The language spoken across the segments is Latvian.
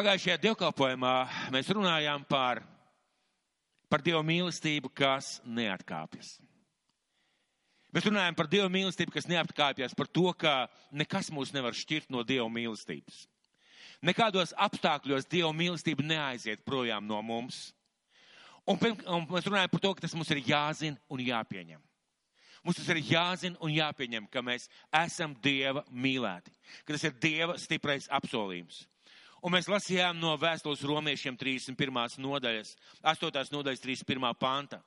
Pagājušajā dievkalpojumā mēs runājām par, par Dieva mīlestību, kas neatkāpjas. Mēs runājam par Dieva mīlestību, kas neatkāpjas, par to, ka nekas mūs nevar šķirt no Dieva mīlestības. Nekādos apstākļos Dieva mīlestība neaiziet projām no mums. Un, un mēs runājam par to, ka tas mums ir jāzina un jāpieņem. Mums tas ir jāzina un jāpieņem, ka mēs esam Dieva mīlēti, ka tas ir Dieva stiprais apsolījums. Un mēs lasījām no vēstules romiešiem 31. nodaļas, 8. nodaļas 31. panta.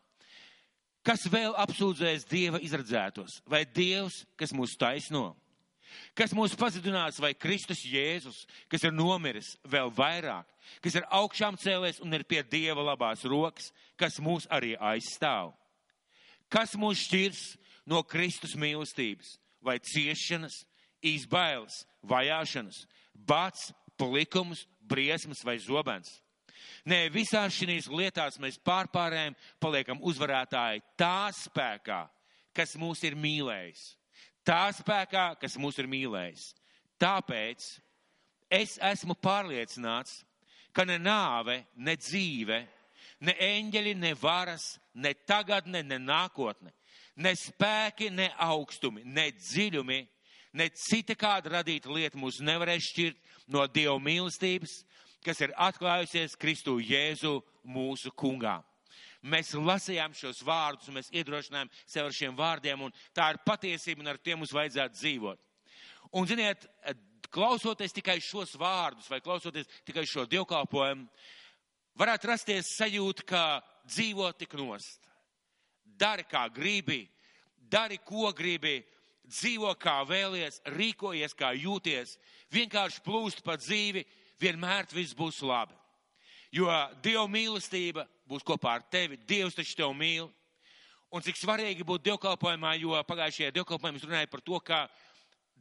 Kas vēl apsūdzēs Dieva izredzētos? Vai Dievs, kas mūs taisno? Kas mūs pazudinās, vai Kristus Jēzus, kas ir nomiris vēl vairāk, kas ir augšām cēlēs un ir pie Dieva labās rokas, kas mūs arī aizstāv? Kas mūs šķirs no Kristus mīlestības, vai ciešanas, izbailes, vajāšanas, bats, plikums, briesmas vai zobens? Nē, visās šīs lietās mēs pārpārējām, paliekam uzvarētāji tā spēkā, kas mūs ir mīlējis. Tā spēkā, kas mūs ir mīlējis. Tāpēc es esmu pārliecināts, ka ne nāve, ne dzīve, ne eņģeļi, ne varas, ne tagadne, ne nākotne, ne spēki, ne augstumi, ne dziļumi, ne cita kāda radīta lieta mūs nevarēs šķirt no Dieva mīlestības, kas ir atklājusies Kristu Jēzu mūsu kungā. Mēs lasījām šos vārdus, mēs iedrošinājām sev ar šiem vārdiem, un tā ir patiesība, un ar tiem mums vajadzētu dzīvot. Un, ziniet, klausoties tikai šos vārdus, vai klausoties tikai šo dievkalpojumu, varētu rasties sajūta, ka dzīvo tik nost. Dari kā gribi, dari ko gribi, dzīvo kā vēlies, rīkojies kā jūties, vienkārši plūst pa dzīvi, vienmēr viss būs labi. Jo Dieva mīlestība būs kopā ar tevi, Dievs taču tev mīl. Un cik svarīgi būt dievkalpojumā, jo pagājušajā dievkalpojumā es runāju par to, ka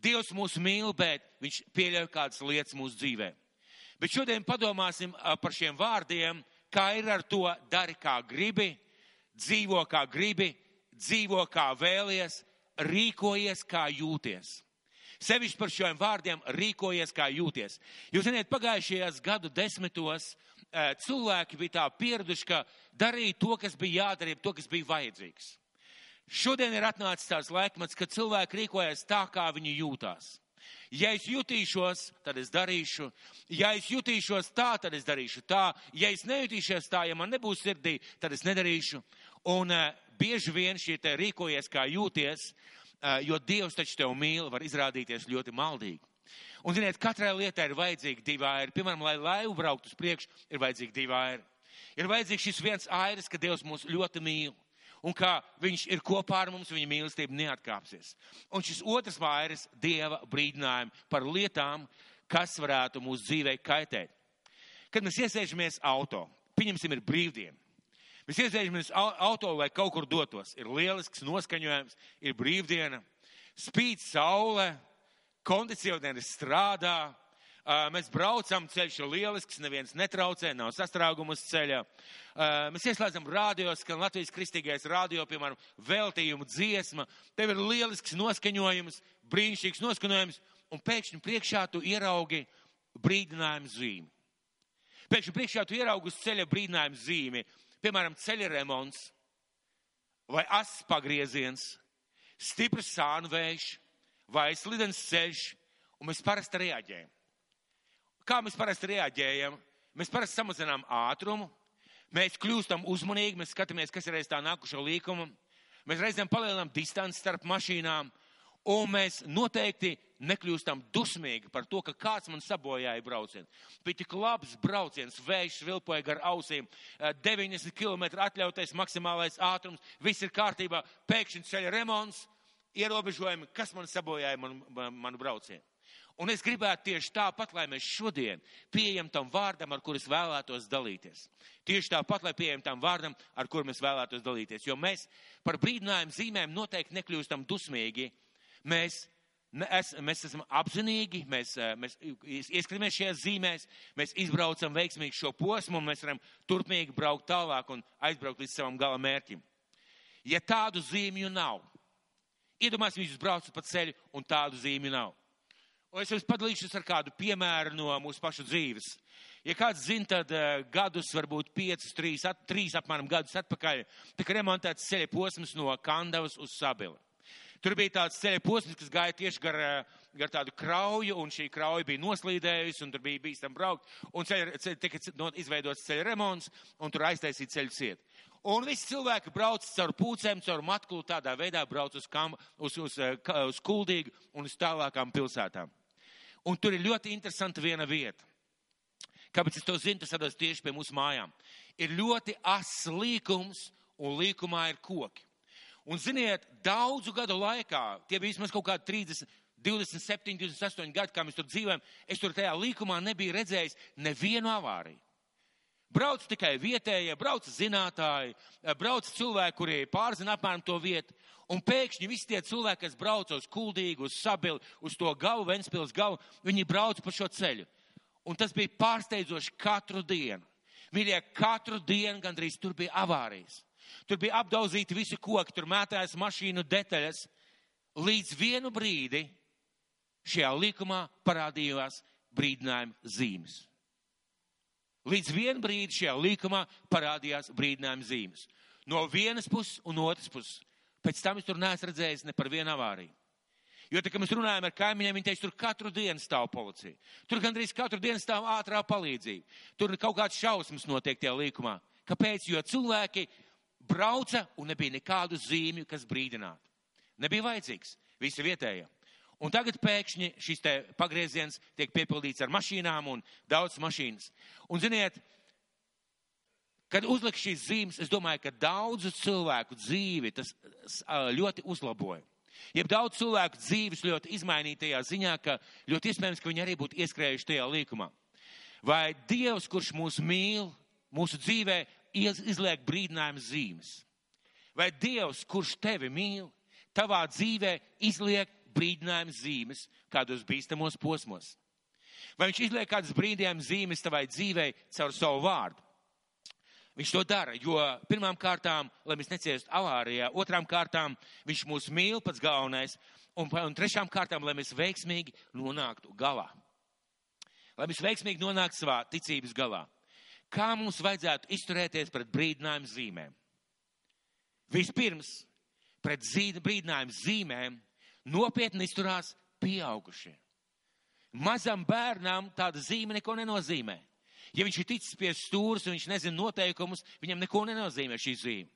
Dievs mūs mīl, bet Viņš pieļauj kādas lietas mūsu dzīvē. Bet šodien padomāsim par šiem vārdiem, kā ir ar to dari kā gribi, dzīvo kā gribi, dzīvo kā vēlies, rīkojies kā jūties. Sevišķi par šiem vārdiem rīkojies kā jūties. Jūs zināt, pagājušajās gadu desmitos cilvēki bija tā pieraduši, ka darīja to, kas bija jādara, to, kas bija vajadzīgs. Šodien ir atnācis tās laikmets, kad cilvēki rīkojas tā, kā viņi jūtās. Ja es jutīšos, tad es darīšu. Ja es jutīšos tā, tad es darīšu tā. Ja es nejutīšos tā, ja man nebūs sirdī, tad es nedarīšu. Un uh, bieži vien šie te rīkojies kā jūties, jo Dievs taču tev mīl, var izrādīties ļoti maldīgi. Un, ziniet, katrai lietai ir vajadzīgi divi airi. Piemēram, lai laivu brauktu uz priekšu, ir vajadzīgi divi airi. Ir vajadzīgs šis viens airis, ka Dievs mūs ļoti mīl un kā viņš ir kopā ar mums, viņa mīlestība neatkāpsies. Un šis otrs vairs - Dieva brīdinājumi par lietām, kas varētu mūsu dzīvē kaitēt. Kad mēs iesēžamies auto, pieņemsim, ir brīvdiena. Mēs iesēžamies auto, lai kaut kur dotos. Ir lielisks noskaņojums, ir brīvdiena, spīd saule, kondicionieris strādā, Mēs braucam, ceļš ir lielisks, neviens netraucē, nav sastrāgumus ceļā. Mēs ieslēdzam radio, skan Latvijas kristīgais radio, piemēram, veltījumu dziesma. Tev ir lielisks noskaņojums, brīnišķīgs noskaņojums, un pēkšņi priekšā tu ieraugi brīdinājumu zīmi. Pēkšņi priekšā tu ieraugi uz ceļa brīdinājumu zīmi, piemēram, ceļa remonts vai asas pagrieziens, stiprs sānvējš vai slidens ceļš, un mēs parasti reaģējam. Kā mēs parasti reaģējam? Mēs parasti samazinām ātrumu, mēs kļūstam uzmanīgi, mēs skatāmies, kas ir aiz tā nākušo līkumu, mēs reizēm palielinām distanci starp mašīnām, un mēs noteikti nekļūstam dusmīgi par to, ka kāds man sabojāja braucienu. Bija tik labs brauciens, vējš vilpoja gar ausīm, 90 km atļautais maksimālais ātrums, viss ir kārtībā, pēkšņi ceļa remonts, ierobežojumi, kas man sabojāja manu, manu braucienu. Un es gribētu tieši tāpat, lai mēs šodien pieejam tam vārdam, ar kur es vēlētos dalīties. Tieši tāpat, lai pieejam tam vārdam, ar kur mēs vēlētos dalīties. Jo mēs par brīdinājumu zīmēm noteikti nekļūstam dusmīgi. Mēs, es, mēs esam apzinīgi, mēs, mēs ieskatāmies šajās zīmēs, mēs izbraucam veiksmīgi šo posmu un mēs varam turpmīgi braukt tālāk un aizbraukt līdz savam gala mērķim. Ja tādu zīmju nav, iedomāsimies, jūs braucat pa ceļu un tādu zīmju nav Un es jums padalīšos ar kādu piemēru no mūsu pašu dzīves. Ja kāds zina, tad uh, gadus, varbūt 5, 3, at, 3 apmēram gadus atpakaļ, tika remontēts ceļa posms no Kandavas uz Sabili. Tur bija tāds ceļa posms, kas gāja tieši gar, gar tādu krauju, un šī krauja bija noslīdējusi, un tur bija bīstam braukt, un ceļa, ceļa, tika izveidots ceļa remonts, un tur aiztaisīja ceļu ciet. Un visi cilvēki brauc caur pūcēm, caur matkulu, tādā veidā brauc uz, kam, uz, uz, uz Kuldīgu un uz tālākām pilsētām. Un tur ir ļoti interesanta viena vieta. Kāpēc es to zinu, tas atrodas tieši pie mūsu mājām. Ir ļoti ass līkums, un līkumā ir koki. Un, ziniet, daudzu gadu laikā, tie bija vismaz kaut kādi 30, 27, 28 gadi, kā mēs tur dzīvojam, es tur tajā līkumā nebiju redzējis nevienu avāriju. Brauc tikai vietējie, brauc zinātāji, brauc cilvēki, kuri pārzina apmēram to vietu. Un pēkšņi visi tie cilvēki, kas brauc uz Kuldīgu, uz Sabili, uz to galu, Ventspils galu, viņi brauc pa šo ceļu. Un tas bija pārsteidzoši katru dienu. Mīļie, katru dienu gandrīz tur bija avārijas. Tur bija apdauzīti visi koki, tur mētājās mašīnu detaļas. Līdz vienu brīdi šajā likumā parādījās brīdinājuma zīmes. Līdz vienu brīdi šajā likumā parādījās brīdinājuma zīmes. No vienas puses un otras puses. Pēc tam es tur neesmu redzējis ne par vienu avāriju. Jo, tā, kad mēs runājam ar kaimiņiem, viņi teica, tur katru dienu stāv policija. Tur gandrīz katru dienu stāv ātrā palīdzība. Tur kaut kāds šausmas notiek tajā līkumā. Kāpēc? Jo cilvēki brauca un nebija nekādu zīmju, kas brīdinātu. Nebija vajadzīgs. Visi vietējie. Un tagad pēkšņi šis te pagrieziens tiek piepildīts ar mašīnām un daudz mašīnas. Un ziniet, kad uzliek šīs zīmes, es domāju, ka daudzu cilvēku dzīvi tas ļoti uzlaboja. Jeb daudz cilvēku dzīves ļoti izmainīja tajā ziņā, ka ļoti iespējams, ka viņi arī būtu ieskrējuši tajā līkumā. Vai Dievs, kurš mūs mīl, mūsu dzīvē izliek brīdinājumu zīmes? Vai Dievs, kurš tevi mīl, tavā dzīvē izliek brīdinājuma zīmes kādos bīstamos posmos? Vai viņš izliek kādas brīdinājuma zīmes tavai dzīvei caur savu vārdu? Viņš to dara, jo pirmām kārtām, lai mēs neciestu avārijā, otrām kārtām viņš mūs mīl pats galvenais, un, un trešām kārtām, lai mēs veiksmīgi nonāktu galā. Lai mēs veiksmīgi nonāktu savā ticības galā. Kā mums vajadzētu izturēties pret brīdinājumu zīmēm? Vispirms, pret brīdinājumu zīmēm nopietni izturās pieaugušie. Mazam bērnam tāda zīme neko nenozīmē. Ja viņš ir ticis pie stūres un viņš nezina noteikumus, viņam neko nenozīmē šī zīme.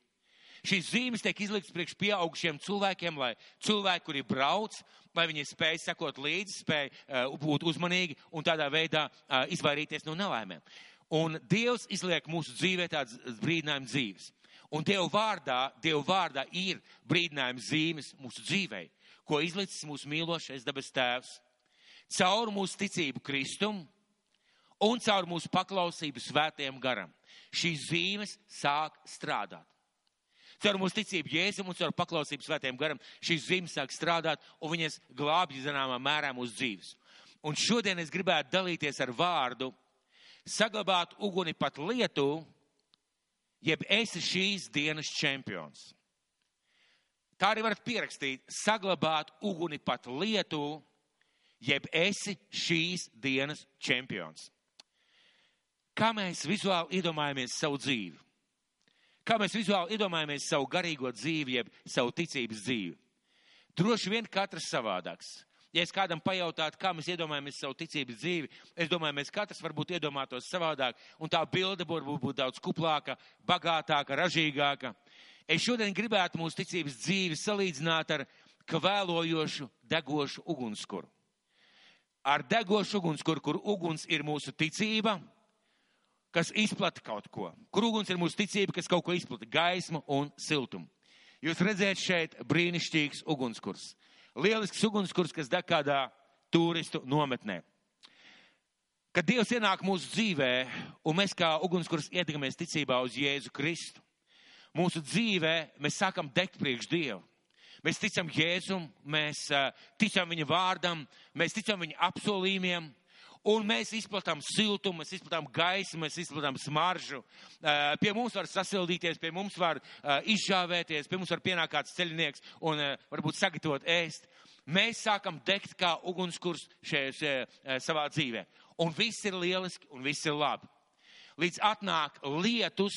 Šīs zīmes tiek izliktas priekš pieaugušiem cilvēkiem, lai cilvēki, kuri brauc, lai viņi spēj sekot līdzi, spēj uh, būt uzmanīgi un tādā veidā uh, izvairīties no nelaimēm. Un Dievs izliek mūsu dzīvē tādas brīdinājuma dzīves. Un Dieva vārdā, Dieva vārdā ir brīdinājuma zīmes mūsu dzīvei ko izlicis mūsu mīlošais dabas tēvs. Caur mūsu ticību Kristum un caur mūsu paklausību svētiem garam. Šīs zīmes sāk strādāt. Caur mūsu ticību Jēzum un caur paklausību svētiem garam šīs zīmes sāk strādāt un viņas glābj zināmā mērā mūsu dzīves. Un šodien es gribētu dalīties ar vārdu, saglabāt uguni pat lietu, jeb esi šīs dienas čempions. Tā arī varat pierakstīt, saglabāt uguni pat lietu, jeb esi šīs dienas čempions. Kā mēs vizuāli iedomājamies savu dzīvi? Kā mēs vizuāli iedomājamies savu garīgo dzīvi, jeb savu ticības dzīvi? Droši vien katrs savādāks. Ja es kādam pajautātu, kā mēs iedomājamies savu ticības dzīvi, es domāju, mēs katrs varbūt iedomātos savādāk, un tā bilde varbūt būtu daudz kuplāka, bagātāka, ražīgāka. Es šodien gribētu mūsu ticības dzīvi salīdzināt ar kvēlojošu, degošu ugunskura. Ar degošu ugunskura, kur uguns ir mūsu ticība, kas izplata kaut ko. Kur uguns ir mūsu ticība, kas kaut ko izplata - gaismu un siltumu. Jūs redzēt šeit brīnišķīgs ugunskurs. Lielisks ugunskurs, kas deg kādā turistu nometnē. Kad Dievs ienāk mūsu dzīvē, un mēs kā ugunskurs iedegamies ticībā uz Jēzu Kristu, mūsu dzīvē mēs sākam degt priekš Dievu. Mēs ticam Jēzum, mēs uh, ticam viņa vārdam, mēs ticam viņa apsolījumiem, un mēs izplatām siltumu, mēs izplatām gaismu, mēs izplatām smaržu. Uh, pie mums var sasildīties, pie mums var uh, izžāvēties, pie mums var pienākt kāds ceļnieks un uh, varbūt sagatavot ēst. mēs sākam degt kā ugunskurs šajā savā dzīvē. Un viss ir lieliski un viss ir labi. Līdz atnāk lietus,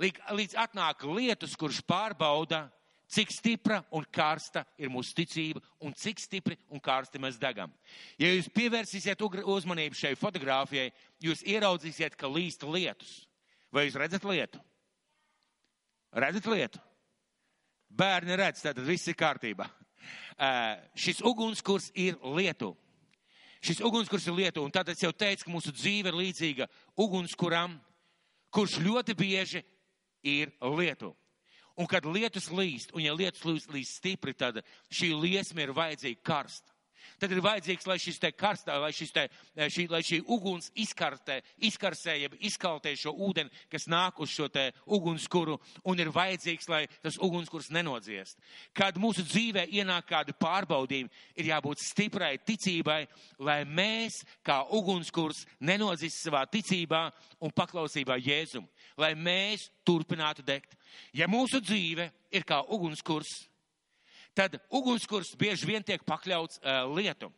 līdz atnāk lietus, kurš pārbauda, cik stipra un karsta ir mūsu ticība un cik stipri un karsti mēs degam. Ja jūs pievērsīsiet uzmanību šai fotografijai, jūs ieraudzīsiet, ka līst lietus. Vai jūs redzat lietu? Redzat lietu? Bērni redz, tad viss ir kārtībā. Uh, šis ugunskurs ir lietu. Šis ugunskurs ir lietu, un tad es jau teicu, ka mūsu dzīve ir līdzīga ugunskuram, kurš ļoti bieži ir lietu. Un kad lietus līst, un ja lietus līst, līst stipri, tad šī liesma ir vajadzīga karsta. Tad ir vajadzīgs, lai šis te karstā, lai, šis te, šī, lai šī uguns izkartē, izkarsē, jeb izkaltē šo ūdeni, kas nāk uz šo te ugunskuru, un ir vajadzīgs, lai tas ugunskurs nenodziest. Kad mūsu dzīvē ienāk kādi pārbaudījumi, ir jābūt stiprai ticībai, lai mēs, kā ugunskurs, nenodzist savā ticībā un paklausībā Jēzum, lai mēs turpinātu degt. Ja mūsu dzīve ir kā ugunskurs, tad ugunskurs bieži vien tiek pakļauts uh, lietu.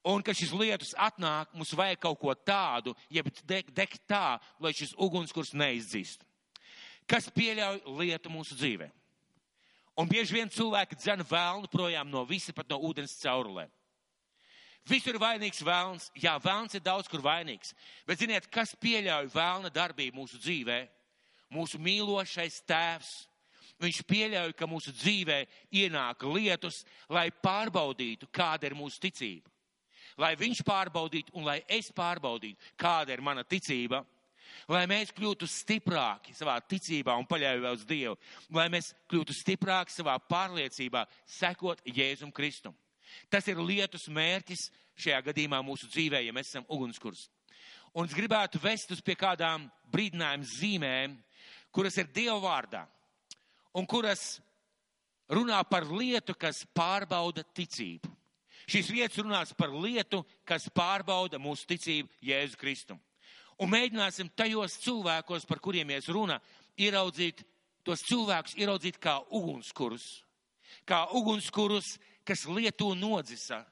Un, kad šis lietus atnāk, mums vajag kaut ko tādu, jeb degt deg tā, lai šis ugunskurs neizdzist. Kas pieļauj lietu mūsu dzīvē? Un bieži vien cilvēki dzena vēlnu projām no visa, pat no ūdens caurulēm. Visur ir vainīgs vēlns. Jā, vēlns ir daudz kur vainīgs. Bet ziniet, kas pieļauj vēlna darbību mūsu dzīvē? Mūsu mīlošais tēvs, Viņš pieļauj, ka mūsu dzīvē ienāk lietus, lai pārbaudītu, kāda ir mūsu ticība. Lai viņš pārbaudītu un lai es pārbaudītu, kāda ir mana ticība. Lai mēs kļūtu stiprāki savā ticībā un paļauju uz Dievu. Lai mēs kļūtu stiprāki savā pārliecībā, sekot Jēzum Kristum. Tas ir lietus mērķis šajā gadījumā mūsu dzīvē, ja mēs esam ugunskurs. Un es gribētu vest uz pie kādām brīdinājuma zīmēm, kuras ir Dieva vārdā un kuras runā par lietu, kas pārbauda ticību. Šīs vietas runās par lietu, kas pārbauda mūsu ticību Jēzu Kristu. Un mēģināsim tajos cilvēkos, par kuriem ies runa, ieraudzīt tos cilvēkus, ieraudzīt kā ugunskurus. Kā ugunskurus, kas lietu nodzisa.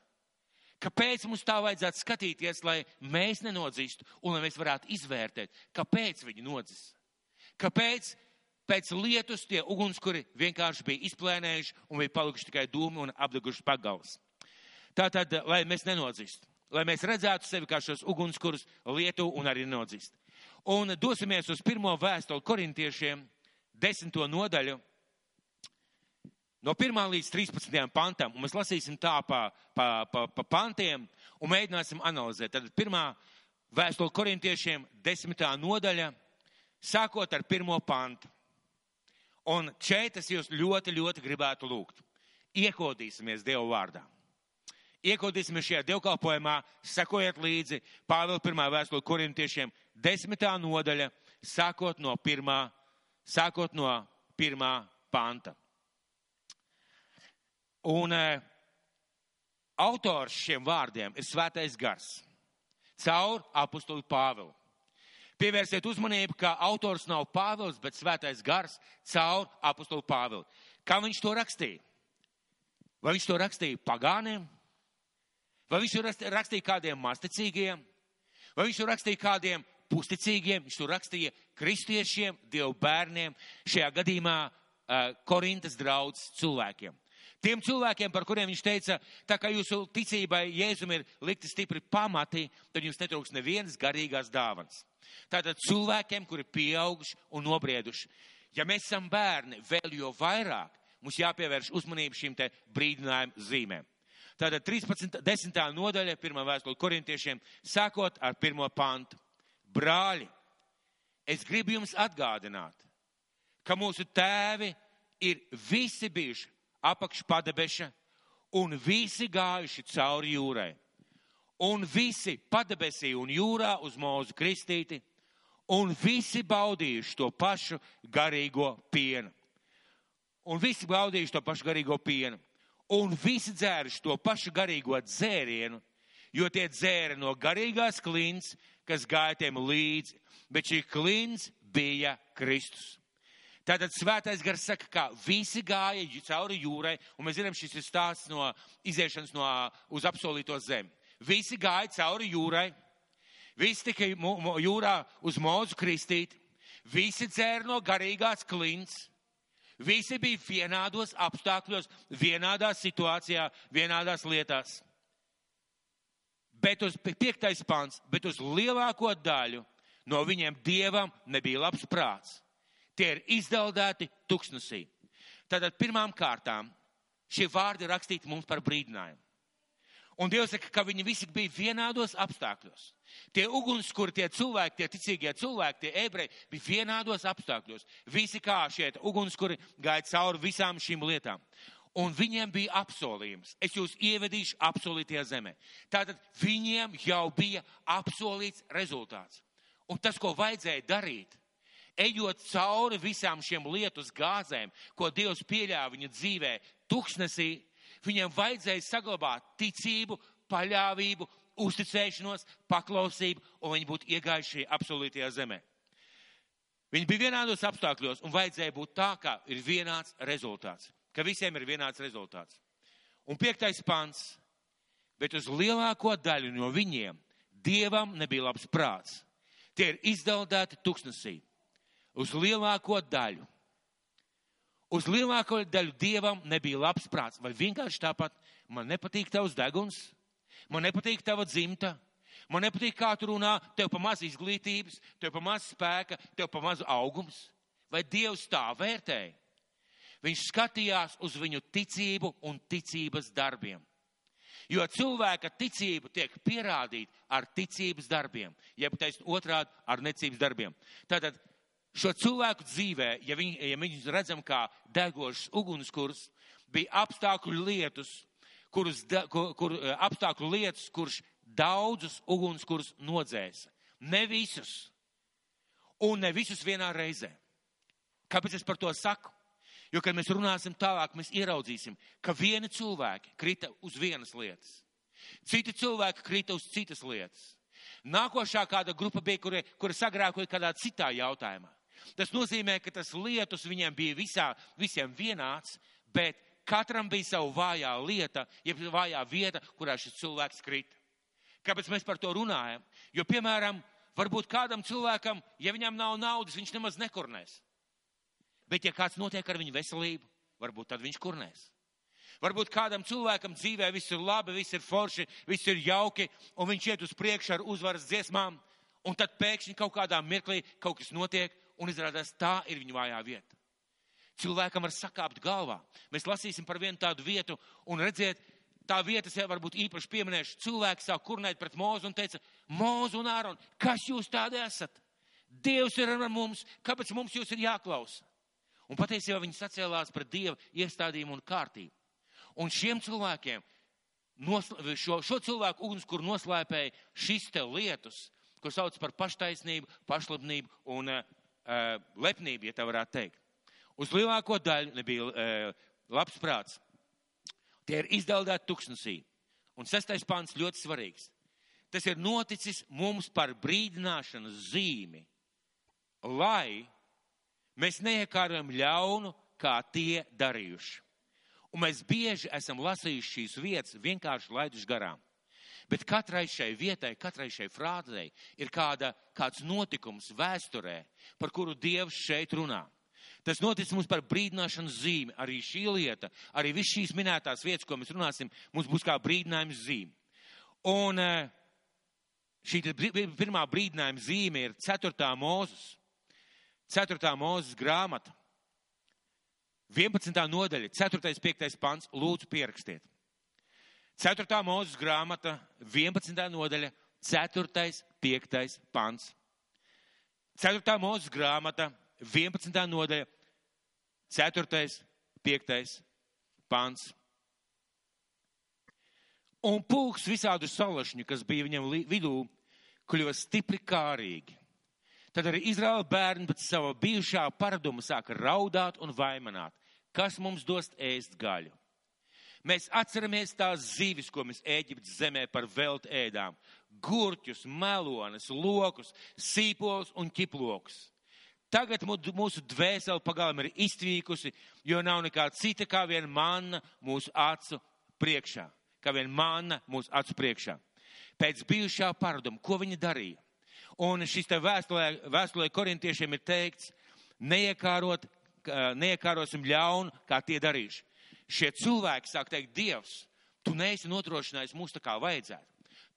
Kāpēc mums tā vajadzētu skatīties, lai mēs nenodzīstu un lai mēs varētu izvērtēt, kāpēc viņi nodzisa? Kāpēc pēc lietus tie ugunskuri vienkārši bija izplēnējuši un bija palikuši tikai dūmi un apdeguši pagals. Tātad, lai mēs nenodzīst, lai mēs redzētu sevi kā šos ugunskurus lietu un arī nodzīst. Un dosimies uz pirmo vēstuli korintiešiem, desmito nodaļu, no 1 līdz 13 pantam, un mēs lasīsim tā pa, pa, pa, pa pantiem un mēģināsim analizēt. Tad pirmā vēstule korintiešiem, desmitā nodaļa, sākot ar pirmo pantu. Un šeit es jūs ļoti, ļoti gribētu lūgt. Iekodīsimies Dievu vārdā. Iekodīsimies šajā dievkalpojumā, sekojiet līdzi Pāvila pirmā vēstule korintiešiem, desmitā nodaļa, sākot no pirmā, sākot no pirmā panta. Un e, autors šiem vārdiem ir svētais gars. Caur apustuli Pāvilu. Pievērsiet uzmanību, ka autors nav Pāvils, bet svētais gars caur apustulu Pāvilu. Kā viņš to rakstīja? Vai viņš to rakstīja pagāniem? Vai viņš to rakstīja kādiem masticīgiem? Vai viņš to rakstīja kādiem pusticīgiem? Viņš to rakstīja kristiešiem, dievu bērniem, šajā gadījumā uh, Korintas draudzes cilvēkiem. Tiem cilvēkiem, par kuriem viņš teica, tā kā jūsu ticībai Jēzum ir likti stipri pamati, tad jums netrūks nevienas garīgās dāvans. Tātad cilvēkiem, kuri ir pieauguši un nobrieduši. Ja mēs esam bērni, vēl jo vairāk mums jāpievērš uzmanību šīm te brīdinājumu zīmēm. Tātad 13. 10. nodaļa, pirmā vēstule korintiešiem, sākot ar pirmo pantu. Brāļi, es gribu jums atgādināt, ka mūsu tēvi ir visi bijuši apakš padebeša un visi gājuši cauri jūrai un visi padebesī un jūrā uz mūzu kristīti, un visi baudījuši to pašu garīgo pienu. Un visi baudījuši to pašu garīgo pienu. Un visi dzēruši to pašu garīgo dzērienu, jo tie dzēra no garīgās klints, kas gāja tiem līdzi, bet šī klints bija Kristus. Tātad svētais gars saka, ka visi gāja cauri jūrai, un mēs zinām, šis ir stāsts no iziešanas no, uz apsolīto zemi. Visi gāja cauri jūrai, visi tika jūrā uz mūzu kristīt, visi dzēra no garīgās klints, visi bija vienādos apstākļos, vienādā situācijā, vienādās lietās. Bet uz piektais pants, bet uz lielāko daļu no viņiem dievam nebija labs prāts Tie ir izdaldēti tuksnesī. Tātad pirmām kārtām šie vārdi rakstīti mums par brīdinājumu. Un Dievs saka, ka viņi visi bija vienādos apstākļos. Tie ugunskuri, tie cilvēki, tie ticīgie cilvēki, tie ebreji bija vienādos apstākļos. Visi kā šie ugunskuri gāja cauri visām šīm lietām. Un viņiem bija apsolījums. Es jūs ievedīšu apsolītajā zemē. Tātad viņiem jau bija apsolīts rezultāts. Un tas, ko vajadzēja darīt, ejot cauri visām šiem lietus gāzēm, ko Dievs pieļāva viņa dzīvē, tuksnesī, viņiem vajadzēja saglabāt ticību, paļāvību, uzticēšanos, paklausību, un viņi būtu iegājuši absolūtajā zemē. Viņi bija vienādos apstākļos, un vajadzēja būt tā, ka ir vienāds rezultāts, ka visiem ir vienāds rezultāts. Un piektais pants, bet uz lielāko daļu no viņiem dievam nebija labs prāts. Tie ir izdaldēti tuksnesī uz lielāko daļu. Uz lielāko daļu dievam nebija labs prāts, vai vienkārši tāpat man nepatīk tavs deguns, man nepatīk tava dzimta, man nepatīk kā tu runā, tev pa maz izglītības, tev pa maz spēka, tev pa maz augums. Vai Dievs tā vērtēja? Viņš skatījās uz viņu ticību un ticības darbiem. Jo cilvēka ticība tiek pierādīta ar ticības darbiem, jeb taisn otrādi ar necības darbiem. Tātad šo cilvēku dzīvē, ja, viņ, ja viņus redzam kā degošs ugunskurs, bija apstākļu lietus, kurus, kur, kur, eh, apstākļu lietas, kurš daudzus ugunskurs nodzēsa. Ne visus. Un ne visus vienā reizē. Kāpēc es par to saku? Jo, kad mēs runāsim tālāk, mēs ieraudzīsim, ka vieni cilvēki krita uz vienas lietas, citi cilvēki krita uz citas lietas. Nākošā kāda grupa bija, kuri, kuri sagrākoja kādā citā jautājumā. Tas nozīmē, ka tas lietus viņiem bija visā, visiem vienāds, bet katram bija savu vājā lieta, jeb vājā vieta, kurā šis cilvēks krita. Kāpēc mēs par to runājam? Jo, piemēram, varbūt kādam cilvēkam, ja viņam nav naudas, viņš nemaz nekurnēs. Bet, ja kāds notiek ar viņu veselību, varbūt tad viņš kurnēs. Varbūt kādam cilvēkam dzīvē viss ir labi, viss ir forši, viss ir jauki, un viņš iet uz priekšu ar uzvaras dziesmām, un tad pēkšņi kaut kādā mirklī kaut kas notiek, un izrādās tā ir viņa vājā vieta. Cilvēkam var sakāpt galvā. Mēs lasīsim par vienu tādu vietu un redziet, tā vieta sev varbūt īpaši pieminēšu. Cilvēks sāk kurnēt pret mūzu un teica, mūzu un āron, kas jūs tādi esat? Dievs ir ar mums, kāpēc mums jūs ir jāklausa? Un patiesībā viņi sacēlās pret Dieva iestādījumu un kārtību. Un šiem cilvēkiem, šo, šo cilvēku ugunskura noslēpēja šis te lietus, ko sauc par paštaisnību, pašlabnību un uh, lepnība, ja tā varētu teikt. Uz lielāko daļu nebija uh, labs prāts. Tie ir izdaldēti tuksnesī. Un sestais pants ļoti svarīgs. Tas ir noticis mums par brīdināšanas zīmi, lai mēs neiekārojam ļaunu, kā tie darījuši. Un mēs bieži esam lasījuši šīs vietas, vienkārši laiduši garām. Bet katrai šai vietai, katrai šai frāzei ir kāda, kāds notikums vēsturē, par kuru Dievs šeit runā. Tas notic mums par brīdināšanas zīmi. Arī šī lieta, arī viss šīs minētās vietas, ko mēs runāsim, mums būs kā brīdinājums zīme. Un eh, šī pirmā brīdinājuma zīme ir 4. mūzes. 4. mūzes grāmata. 11. nodaļa, 4. 5. pants, lūdzu pierakstiet. 4. mūzes grāmata, 11. nodaļa, 4. 5. pants. 4. mūzes grāmata, 11. nodaļa, 4. 5. pants. Un pulks visādu salašņu, kas bija viņam vidū, kļuva stipri kārīgi. Tad arī Izraela bērni pēc sava bijušā paraduma sāka raudāt un vaimanāt. Kas mums dos ēst gaļu? Mēs atceramies tās zivis, ko mēs Ēģiptes zemē par veltu ēdām - gurķus, melonas, lokus, sīpolus un ķiplokus. Tagad mūsu dvēsele pagalma ir iztvīkusi, jo nav nekā cita kā vien manna mūsu acu priekšā. Kā vien manna mūsu acu priekšā. Pēc bijušā paraduma, ko viņi darīja? Un šis te vēstulē, vēstulē korintiešiem ir teikts, neiekārot, neiekārosim ļaunu, kā tie darījuši. Šie cilvēki sāk teikt, Dievs, tu neesi notrošinājis mūs tā kā vajadzētu.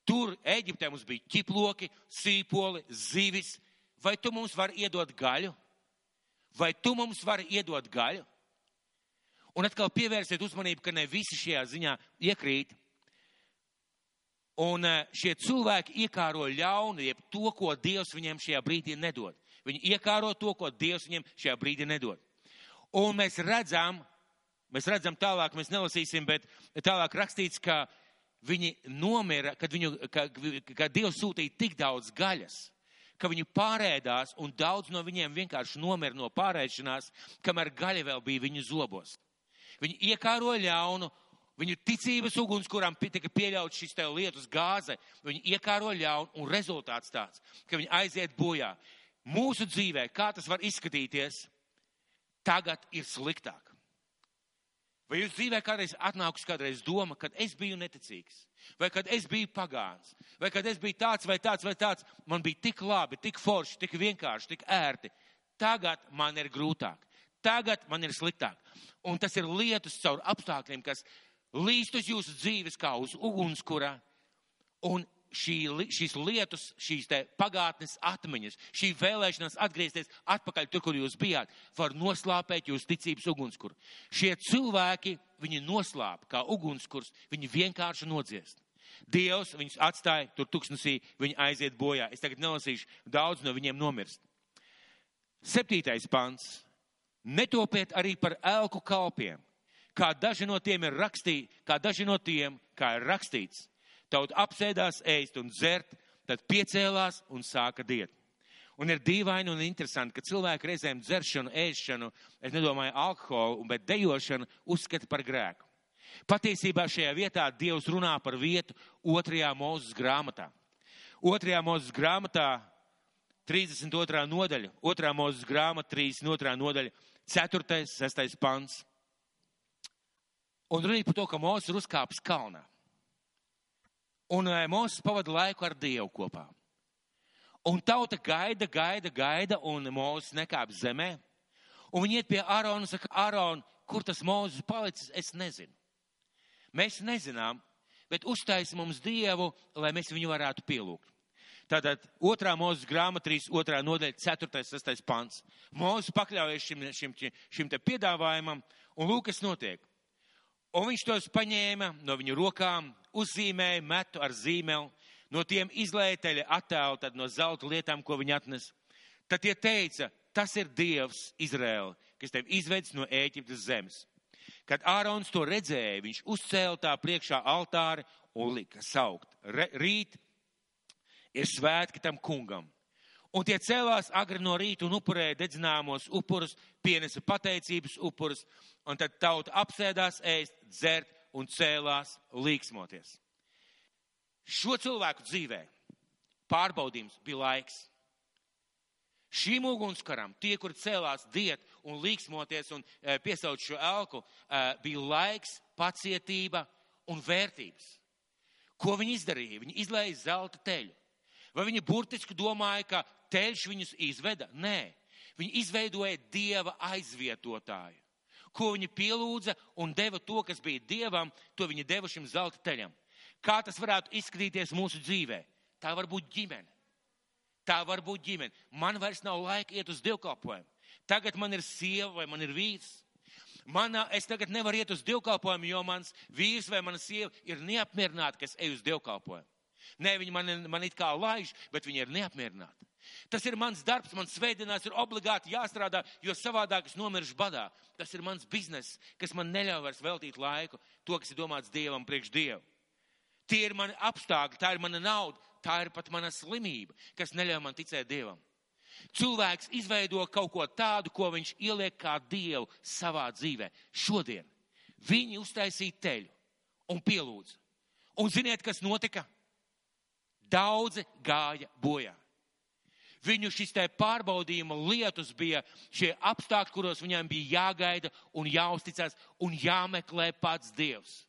Tur Eģiptē mums bija ķiploki, sīpoli, zivis, vai tu mums vari iedot gaļu? Vai tu mums vari iedot gaļu? Un atkal pievērsiet uzmanību, ka ne visi šajā ziņā iekrīt. Un eh, šie cilvēki iekāro ļaunu, jeb to, ko Dievs viņiem šajā brīdī nedod. Viņi iekāro to, ko Dievs viņiem šajā brīdī nedod. Un mēs redzam, mēs redzam tālāk, mēs nelasīsim, bet tālāk rakstīts, ka viņi nomira, kad, viņu, ka, ka Dievs sūtīja tik daudz gaļas, ka viņi pārēdās, un daudz no viņiem vienkārši nomira no pārēšanās, kamēr gaļa vēl bija viņu zobos. Viņi iekāro ļaunu, viņu ticības uguns, kurām tika pieļauts šis te lietus gāze, viņi iekāro ļaunu, un rezultāts tāds, ka viņi aiziet bojā. Mūsu dzīvē, kā tas var izskatīties, tagad ir sliktāk. Vai jūs dzīvē kādreiz atnākusi kādreiz doma, kad es biju neticīgs, vai kad es biju pagāns, vai kad es biju tāds vai tāds vai tāds, man bija tik labi, tik forši, tik vienkārši, tik ērti. Tagad man ir grūtāk, tagad man ir sliktāk. Un tas ir lietus caur apstākļiem, kas līst uz jūsu dzīves kā uz ugunskura. Un šī, šīs lietus, šīs pagātnes atmiņas, šī vēlēšanās atgriezties atpakaļ tur, kur jūs bijāt, var noslāpēt jūsu ticības ugunskura. Šie cilvēki, viņi noslāp kā ugunskurs, viņi vienkārši nodziest. Dievs viņus atstāja tur tuksnesī, viņi aiziet bojā. Es tagad nelasīšu, daudz no viņiem nomirst. Septītais pants. Netopiet arī par elku kalpiem, kā daži no tiem ir rakstīti, kā daži no tiem, kā ir rakstīts Tauta apsēdās ēst un dzert, tad piecēlās un sāka diet. Un ir dīvaini un interesanti, ka cilvēki reizēm dzeršanu, ēšanu, es nedomāju alkoholu, bet dejošanu uzskata par grēku. Patiesībā šajā vietā Dievs runā par vietu otrajā mūzes grāmatā. Otrajā mūzes grāmatā 32. nodaļa, otrā mūzes grāmata 32. nodaļa, 4. 6. pants. Un runīt par to, ka mūzes ir uzkāpis kalnā. Un eh, Mozus pavada laiku ar Dievu kopā. Un tauta gaida, gaida, gaida, un Mozus nekāp zemē. Un viņi iet pie Ārona un saka, Āron, kur tas Mozus palicis, es nezinu. Mēs nezinām, bet uztaisi mums Dievu, lai mēs viņu varētu pielūgt. Tātad otrā mūzes grāmata, 3, otrā nodaļa, 4, 6 pants. Mūzes pakļaujas šim, šim, šim te piedāvājumam, un lūk, kas notiek. Un viņš tos paņēma no viņu rokām, uzzīmēja metu ar zīmeli, no tiem izlēteļa attēlu, tad no zelta lietām, ko viņi atnes. Tad tie teica, tas ir Dievs Izraēla, kas tev izvedis no Ēģiptes zemes. Kad Ārons to redzēja, viņš uzcēla tā priekšā altāri un lika saukt. Rīt ir svētki tam kungam. Un tie cēlās agri no rīta un upurēja dedzināmos upurus, pienesa pateicības upurus, un tad tauta apsēdās ēst, dzert un cēlās līksmoties. Šo cilvēku dzīvē pārbaudījums bija laiks. Šīm ugunskaram, tie, kur cēlās diet un līksmoties un e, piesaukt šo elku, e, bija laiks, pacietība un vērtības. Ko viņi izdarīja? Viņi izlēja zelta teļu. Vai viņi burtiski domāja, ka teļš viņus izveda? Nē, viņi izveidoja dieva aizvietotāju ko viņi pielūdza un deva to, kas bija dievam, to viņi deva šim zelta teļam. Kā tas varētu izskatīties mūsu dzīvē? Tā var būt ģimene. Tā var būt ģimene. Man vairs nav laika iet uz dievkalpojumu. Tagad man ir sieva vai man ir vīrs. Manā, es tagad nevaru iet uz dievkalpojumu, jo mans vīrs vai mana sieva ir neapmierināti, ka es eju uz dievkalpojumu. Nē, viņi man, man it kā laiž, bet viņi ir neapmierināti. Tas ir mans darbs, man svētdienās ir obligāti jāstrādā, jo savādāk es nomiršu badā. Tas ir mans bizness, kas man neļauj vairs veltīt laiku to, kas ir domāts Dievam priekš Dievu. Tie ir mani apstākļi, tā ir mana nauda, tā ir pat mana slimība, kas neļauj man ticēt Dievam. Cilvēks izveido kaut ko tādu, ko viņš ieliek kā Dievu savā dzīvē. Šodien viņi uztaisīja teļu un pielūdza. Un ziniet, kas notika? Daudzi gāja bojā. Viņu šis te pārbaudījuma lietus bija šie apstākļi, kuros viņiem bija jāgaida un jāuzticas un jāmeklē pats Dievs.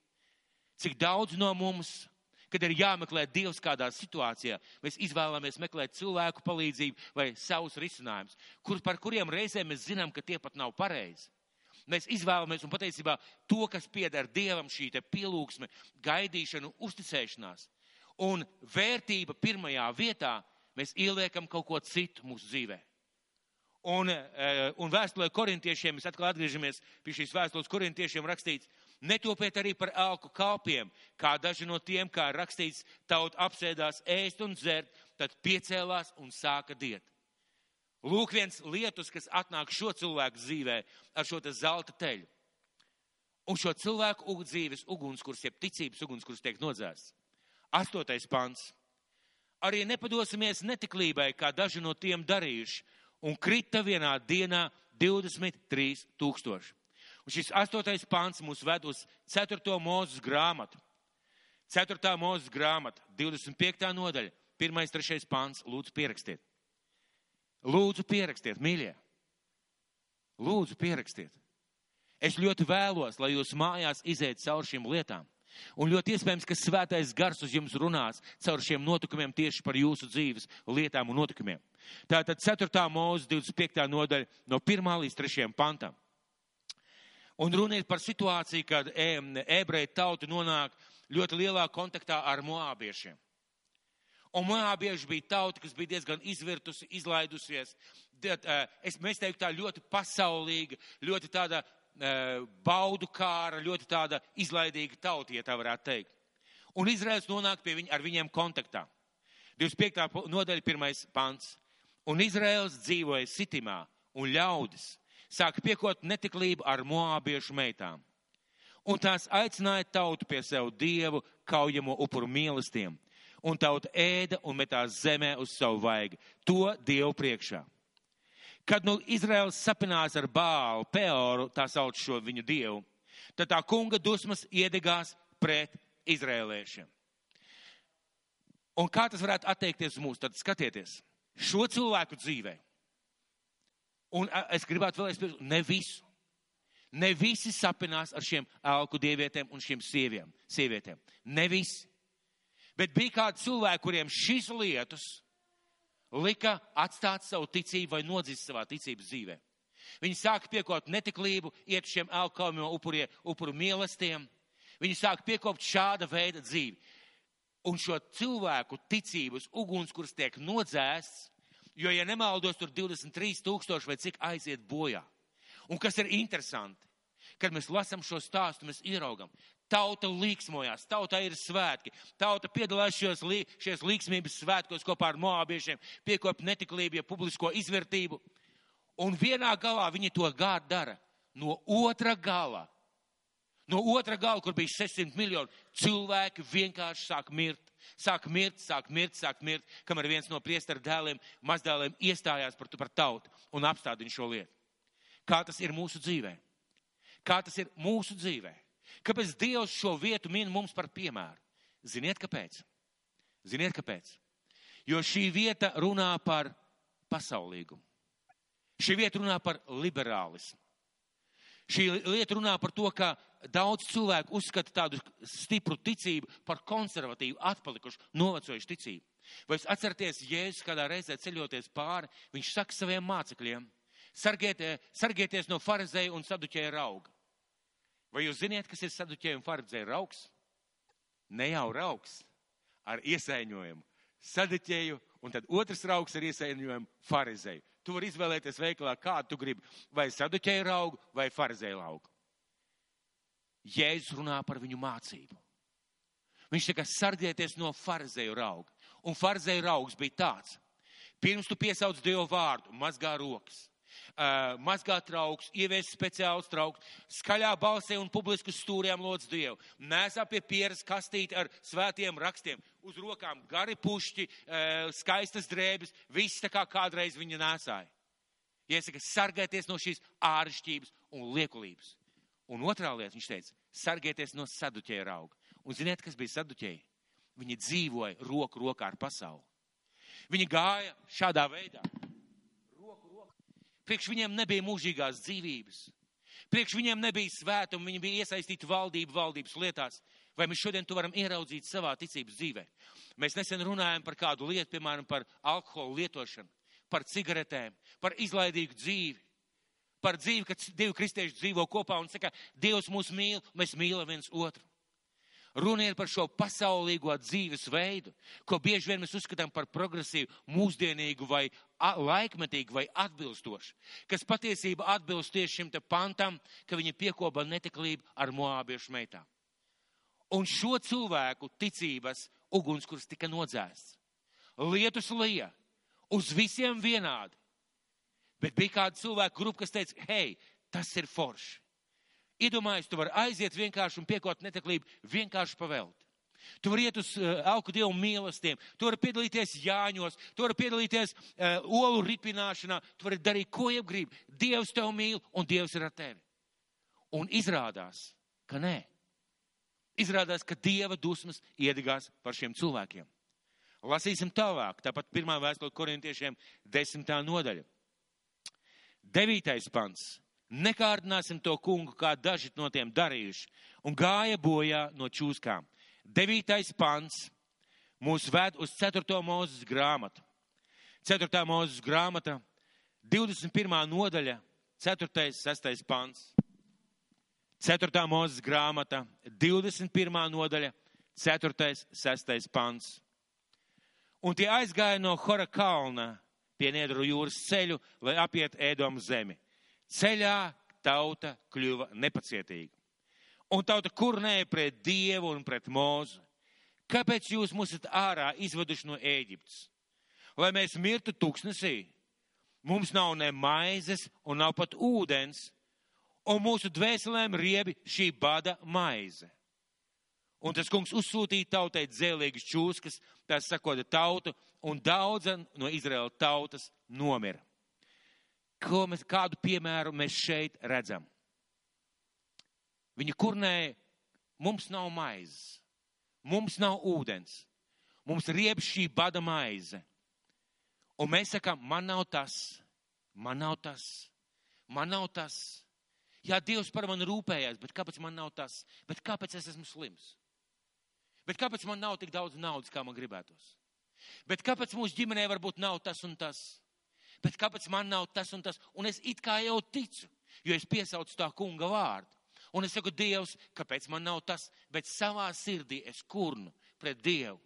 Cik daudz no mums, kad ir jāmeklē Dievs kādā situācijā, mēs izvēlamies meklēt cilvēku palīdzību vai savus risinājumus, kur, par kuriem reizēm mēs zinām, ka tie pat nav pareizi. Mēs izvēlamies un patiesībā to, kas pieder Dievam, šī pielūgsme, gaidīšana, uzticēšanās un vērtība pirmajā vietā mēs ieliekam kaut ko citu mūsu dzīvē. Un, eh, un vēstulē korintiešiem, mēs atkal atgriežamies pie šīs vēstules korintiešiem rakstīts, netopiet arī par elku kalpiem, kā daži no tiem, kā rakstīts, taut apsēdās ēst un dzert, tad piecēlās un sāka diet. Lūk viens lietus, kas atnāk šo cilvēku dzīvē ar šo te zelta teļu. Un šo cilvēku dzīves ugunskurs, jeb ticības ugunskurs tiek nodzēsts. Astotais pants arī nepadosimies netiklībai, kā daži no tiem darījuši, un krita vienā dienā 23 tūkstoši. Un šis astotais pāns mūs ved uz 4. mūzes grāmatu. 4. mūzes grāmata, 25. nodaļa, 1. 3. pāns. Lūdzu, pierakstiet. Lūdzu, pierakstiet, mīļie. Lūdzu, pierakstiet. Es ļoti vēlos, lai jūs mājās iziet cauri šīm lietām. Un ļoti iespējams, ka svētais gars uz jums runās caur šiem notikumiem tieši par jūsu dzīves lietām un notikumiem. Tātad 4. mūzes 25. nodaļa no 1. līdz 3. pantam. Un runa ir par situāciju, kad ebreju tauta nonāk ļoti lielā kontaktā ar moābiešiem. Un moābieši bija tauta, kas bija diezgan izvirtusi, izlaidusies. Es, mēs teiktu tā ļoti pasaulīga, ļoti tāda baudu kāra, ļoti tāda izlaidīga tauta, ja tā varētu teikt. Un Izraels nonāk pie viņ, ar viņiem kontaktā. 25. nodaļa, pirmais pants. Un Izraels dzīvoja sitimā, un ļaudis sāka piekot netiklību ar moābiešu meitām. Un tās aicināja tautu pie sev dievu kaujamo upuru mīlestiem, un tauta ēda un metās zemē uz savu vaigu, to dievu priekšā. Kad nu Izraels sapinās ar Bālu, Peoru, tā sauc šo viņu dievu, tad tā kunga dusmas iedegās pret izrēliešiem. Un kā tas varētu attiekties uz mūs? Tad skatieties, šo cilvēku dzīvē. Un es gribētu vēlreiz piebilst, ne visu. Ne visi sapinās ar šiem elku dievietēm un šiem sieviem, sievietēm. Ne visi. Bet bija kādi cilvēki, kuriem šīs lietas lika atstāt savu ticību vai nodzist savā ticības dzīvē. Viņi sāka piekot netiklību, iet šiem alkalmiem upurie, upuru mīlestiem. Viņi sāka piekopt šāda veida dzīvi. Un šo cilvēku ticības ugunskurs tiek nodzēsts, jo, ja nemaldos, tur 23 tūkstoši vai cik aiziet bojā. Un kas ir interesanti, kad mēs lasam šo stāstu, mēs ieraugam, Tauta līksmojās, tauta ir svētki, tauta piedalās šos, šies līksmības svētkos kopā ar moābiešiem, piekop netiklību, ja publisko izvērtību. Un vienā galā viņi to gādu dara. No otra gala, no otra gala, kur bija 600 miljoni, cilvēki vienkārši sāk mirt. Sāk mirt, sāk mirt, sāk mirt, kamēr viens no priestara dēliem, mazdēliem iestājās par, par tautu un apstādina šo lietu. Kā tas ir mūsu dzīvē? Kā tas ir mūsu dzīvē? Kāpēc Dievs šo vietu min mums par piemēru? Ziniet, kāpēc? Ziniet, kāpēc? Jo šī vieta runā par pasaulīgumu. Šī vieta runā par liberālismu. Šī lieta runā par to, ka daudz cilvēku uzskata tādu stipru ticību par konservatīvu, atpalikušu, novecojušu ticību. Vai jūs atceraties, Jēzus kādā reizē ceļoties pāri, viņš saka saviem mācekļiem, sargieties, sargieties no farizēja un saduķēja rauga. Vai jūs ziniet, kas ir saduķēju un farizēju rauks? Ne jau rauks ar iesaiņojumu. Saduķēju un tad otrs rauks ar iesaiņojumu farizēju. Tu vari izvēlēties veikalā, kādu tu gribi, vai saduķēju raugu vai farizēju augu. Jēzus runā par viņu mācību. Viņš saka, sargieties no farizēju rauga. Un farizēju raugs bija tāds. Pirms tu piesauc Dievu vārdu, mazgā rokas uh, mazgāt trauks, ievies speciāls trauks, skaļā balsē un publiski stūriem lūdz Dievu. Nesā pie pieras kastīti ar svētiem rakstiem, uz rokām gari pušķi, uh, skaistas drēbes, viss tā kā kādreiz viņa nesāja. Iesaka, sargēties no šīs āršķības un liekulības. Un otrā lieta, viņš teica, sargēties no saduķēja rauga. Un ziniet, kas bija saduķēji? Viņi dzīvoja roku rokā ar pasauli. Viņi gāja šādā veidā. Priekš viņiem nebija mūžīgās dzīvības. Priekš viņiem nebija svētumi, viņi bija iesaistīti valdību, valdības lietās. Vai mēs šodien to varam ieraudzīt savā ticības dzīvē? Mēs nesen runājam par kādu lietu, piemēram, par alkoholu lietošanu, par cigaretēm, par izlaidīgu dzīvi, par dzīvi, kad divi kristieši dzīvo kopā un saka, Dievs mūs mīl, mēs mīlam viens otru. Runa ir par šo pasaulīgo dzīves veidu, ko bieži vien mēs uzskatām par progresīvu, mūsdienīgu vai laikmetīgu vai atbilstošu, kas patiesībā atbilst tieši šim pantam, ka viņi piekopa netiklību ar moābiešu meitām. Un šo cilvēku ticības ugunskurs tika nodzēsts. Lietus lija uz visiem vienādi. Bet bija kāda cilvēka grupa, kas teica, hei, tas ir forši. Iedomājies, tu vari aiziet vienkārši un piekot neteklību vienkārši pavelt. Tu vari iet uz uh, augu dievu mīlestiem, tu vari piedalīties jāņos, tu vari piedalīties uh, olu ripināšanā, tu vari darīt, ko iegribi. Dievs tev mīl un Dievs ir ar tevi. Un izrādās, ka nē. Izrādās, ka Dieva dusmas iedegās par šiem cilvēkiem. Lasīsim tālāk, tāpat pirmā vēstule korintiešiem desmitā nodaļa. Devītais pants. Nekārdināsim to kungu, kā daži no tiem darījuši, un gāja bojā no čūskām. Devītais pants mūs ved uz 4. mūzes grāmatu. 4. mūzes grāmata, 21. nodaļa, 4. 6. pants. 4. mūzes grāmata, 21. nodaļa, 4. 6. pants. Un tie aizgāja no Hora kalna pie Niedru jūras ceļu, lai apiet ēdomu zemi. Ceļā tauta kļuva nepacietīga. Un tauta kurnēja pret Dievu un pret Mūzu. Kāpēc jūs mūs esat ārā izveduši no Ēģiptes? Lai mēs mirtu tuksnesī. Mums nav ne maizes un nav pat ūdens, un mūsu dvēselēm riebi šī bada maize. Un tas kungs uzsūtīja tautai dzēlīgas čūskas, tās sakota tautu, un daudza no Izraēla tautas nomira. Ko mēs, kādu piemēru mēs šeit redzam? Viņi kurnēja, mums nav maizes, mums nav ūdens, mums rieb šī bada maize. Un mēs sakām, man nav tas, man nav tas, man nav tas. Jā, Dievs par mani rūpējās, bet kāpēc man nav tas? Bet kāpēc es esmu slims? Bet kāpēc man nav tik daudz naudas, kā man gribētos? Bet kāpēc mūsu ģimenē varbūt nav tas un tas? Bet kāpēc man nav tas un tas? Un es it kā jau ticu, jo es piesaucu tā kunga vārdu. Un es saku, Dievs, kāpēc man nav tas? Bet savā sirdī es kurnu pret Dievu.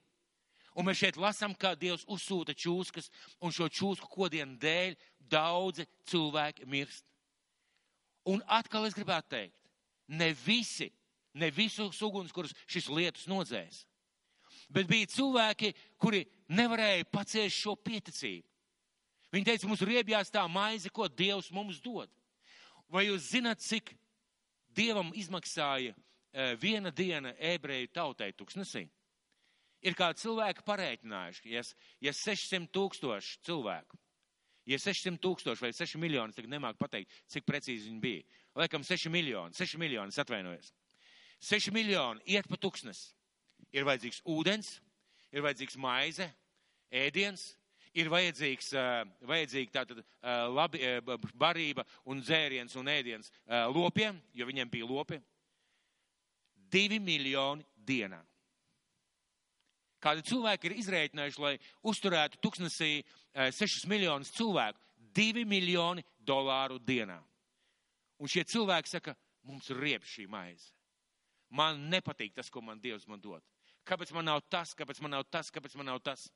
Un mēs šeit lasām, kā Dievs uzsūta čūskas, un šo čūsku kodienu dēļ daudzi cilvēki mirst. Un atkal es gribētu teikt, ne visi ne visus ugunskurus šis lietus nodzēs. Bet bija cilvēki, kuri nevarēja paciest šo pieticību. Viņi teica, mums riebjās tā maize, ko Dievs mums dod. Vai jūs zināt, cik Dievam izmaksāja e, viena diena ebreju tautai tuksnesī? Ir kādi cilvēki parēķinājuši, ja, ja 600 tūkstoši cilvēku, ja 600 tūkstoši vai 6 miljoni, tagad nemāk pateikt, cik precīzi viņi bija. Laikam 6 miljoni, 6 miljoni, atvainojos. 6 miljoni iet pa tuksnes. Ir vajadzīgs ūdens, ir vajadzīgs maize, ēdiens, ir vajadzīgs, vajadzīga tātad labi, barība un dzēriens un ēdiens lopiem, jo viņiem bija lopi. Divi miljoni dienā. Kādi cilvēki ir izrēķinājuši, lai uzturētu tuksnesī 6 miljonus cilvēku, 2 miljoni dolāru dienā. Un šie cilvēki saka, mums riep šī maize. Man nepatīk tas, ko man Dievs man dod. Kāpēc man nav tas, kāpēc man nav tas, kāpēc man nav tas?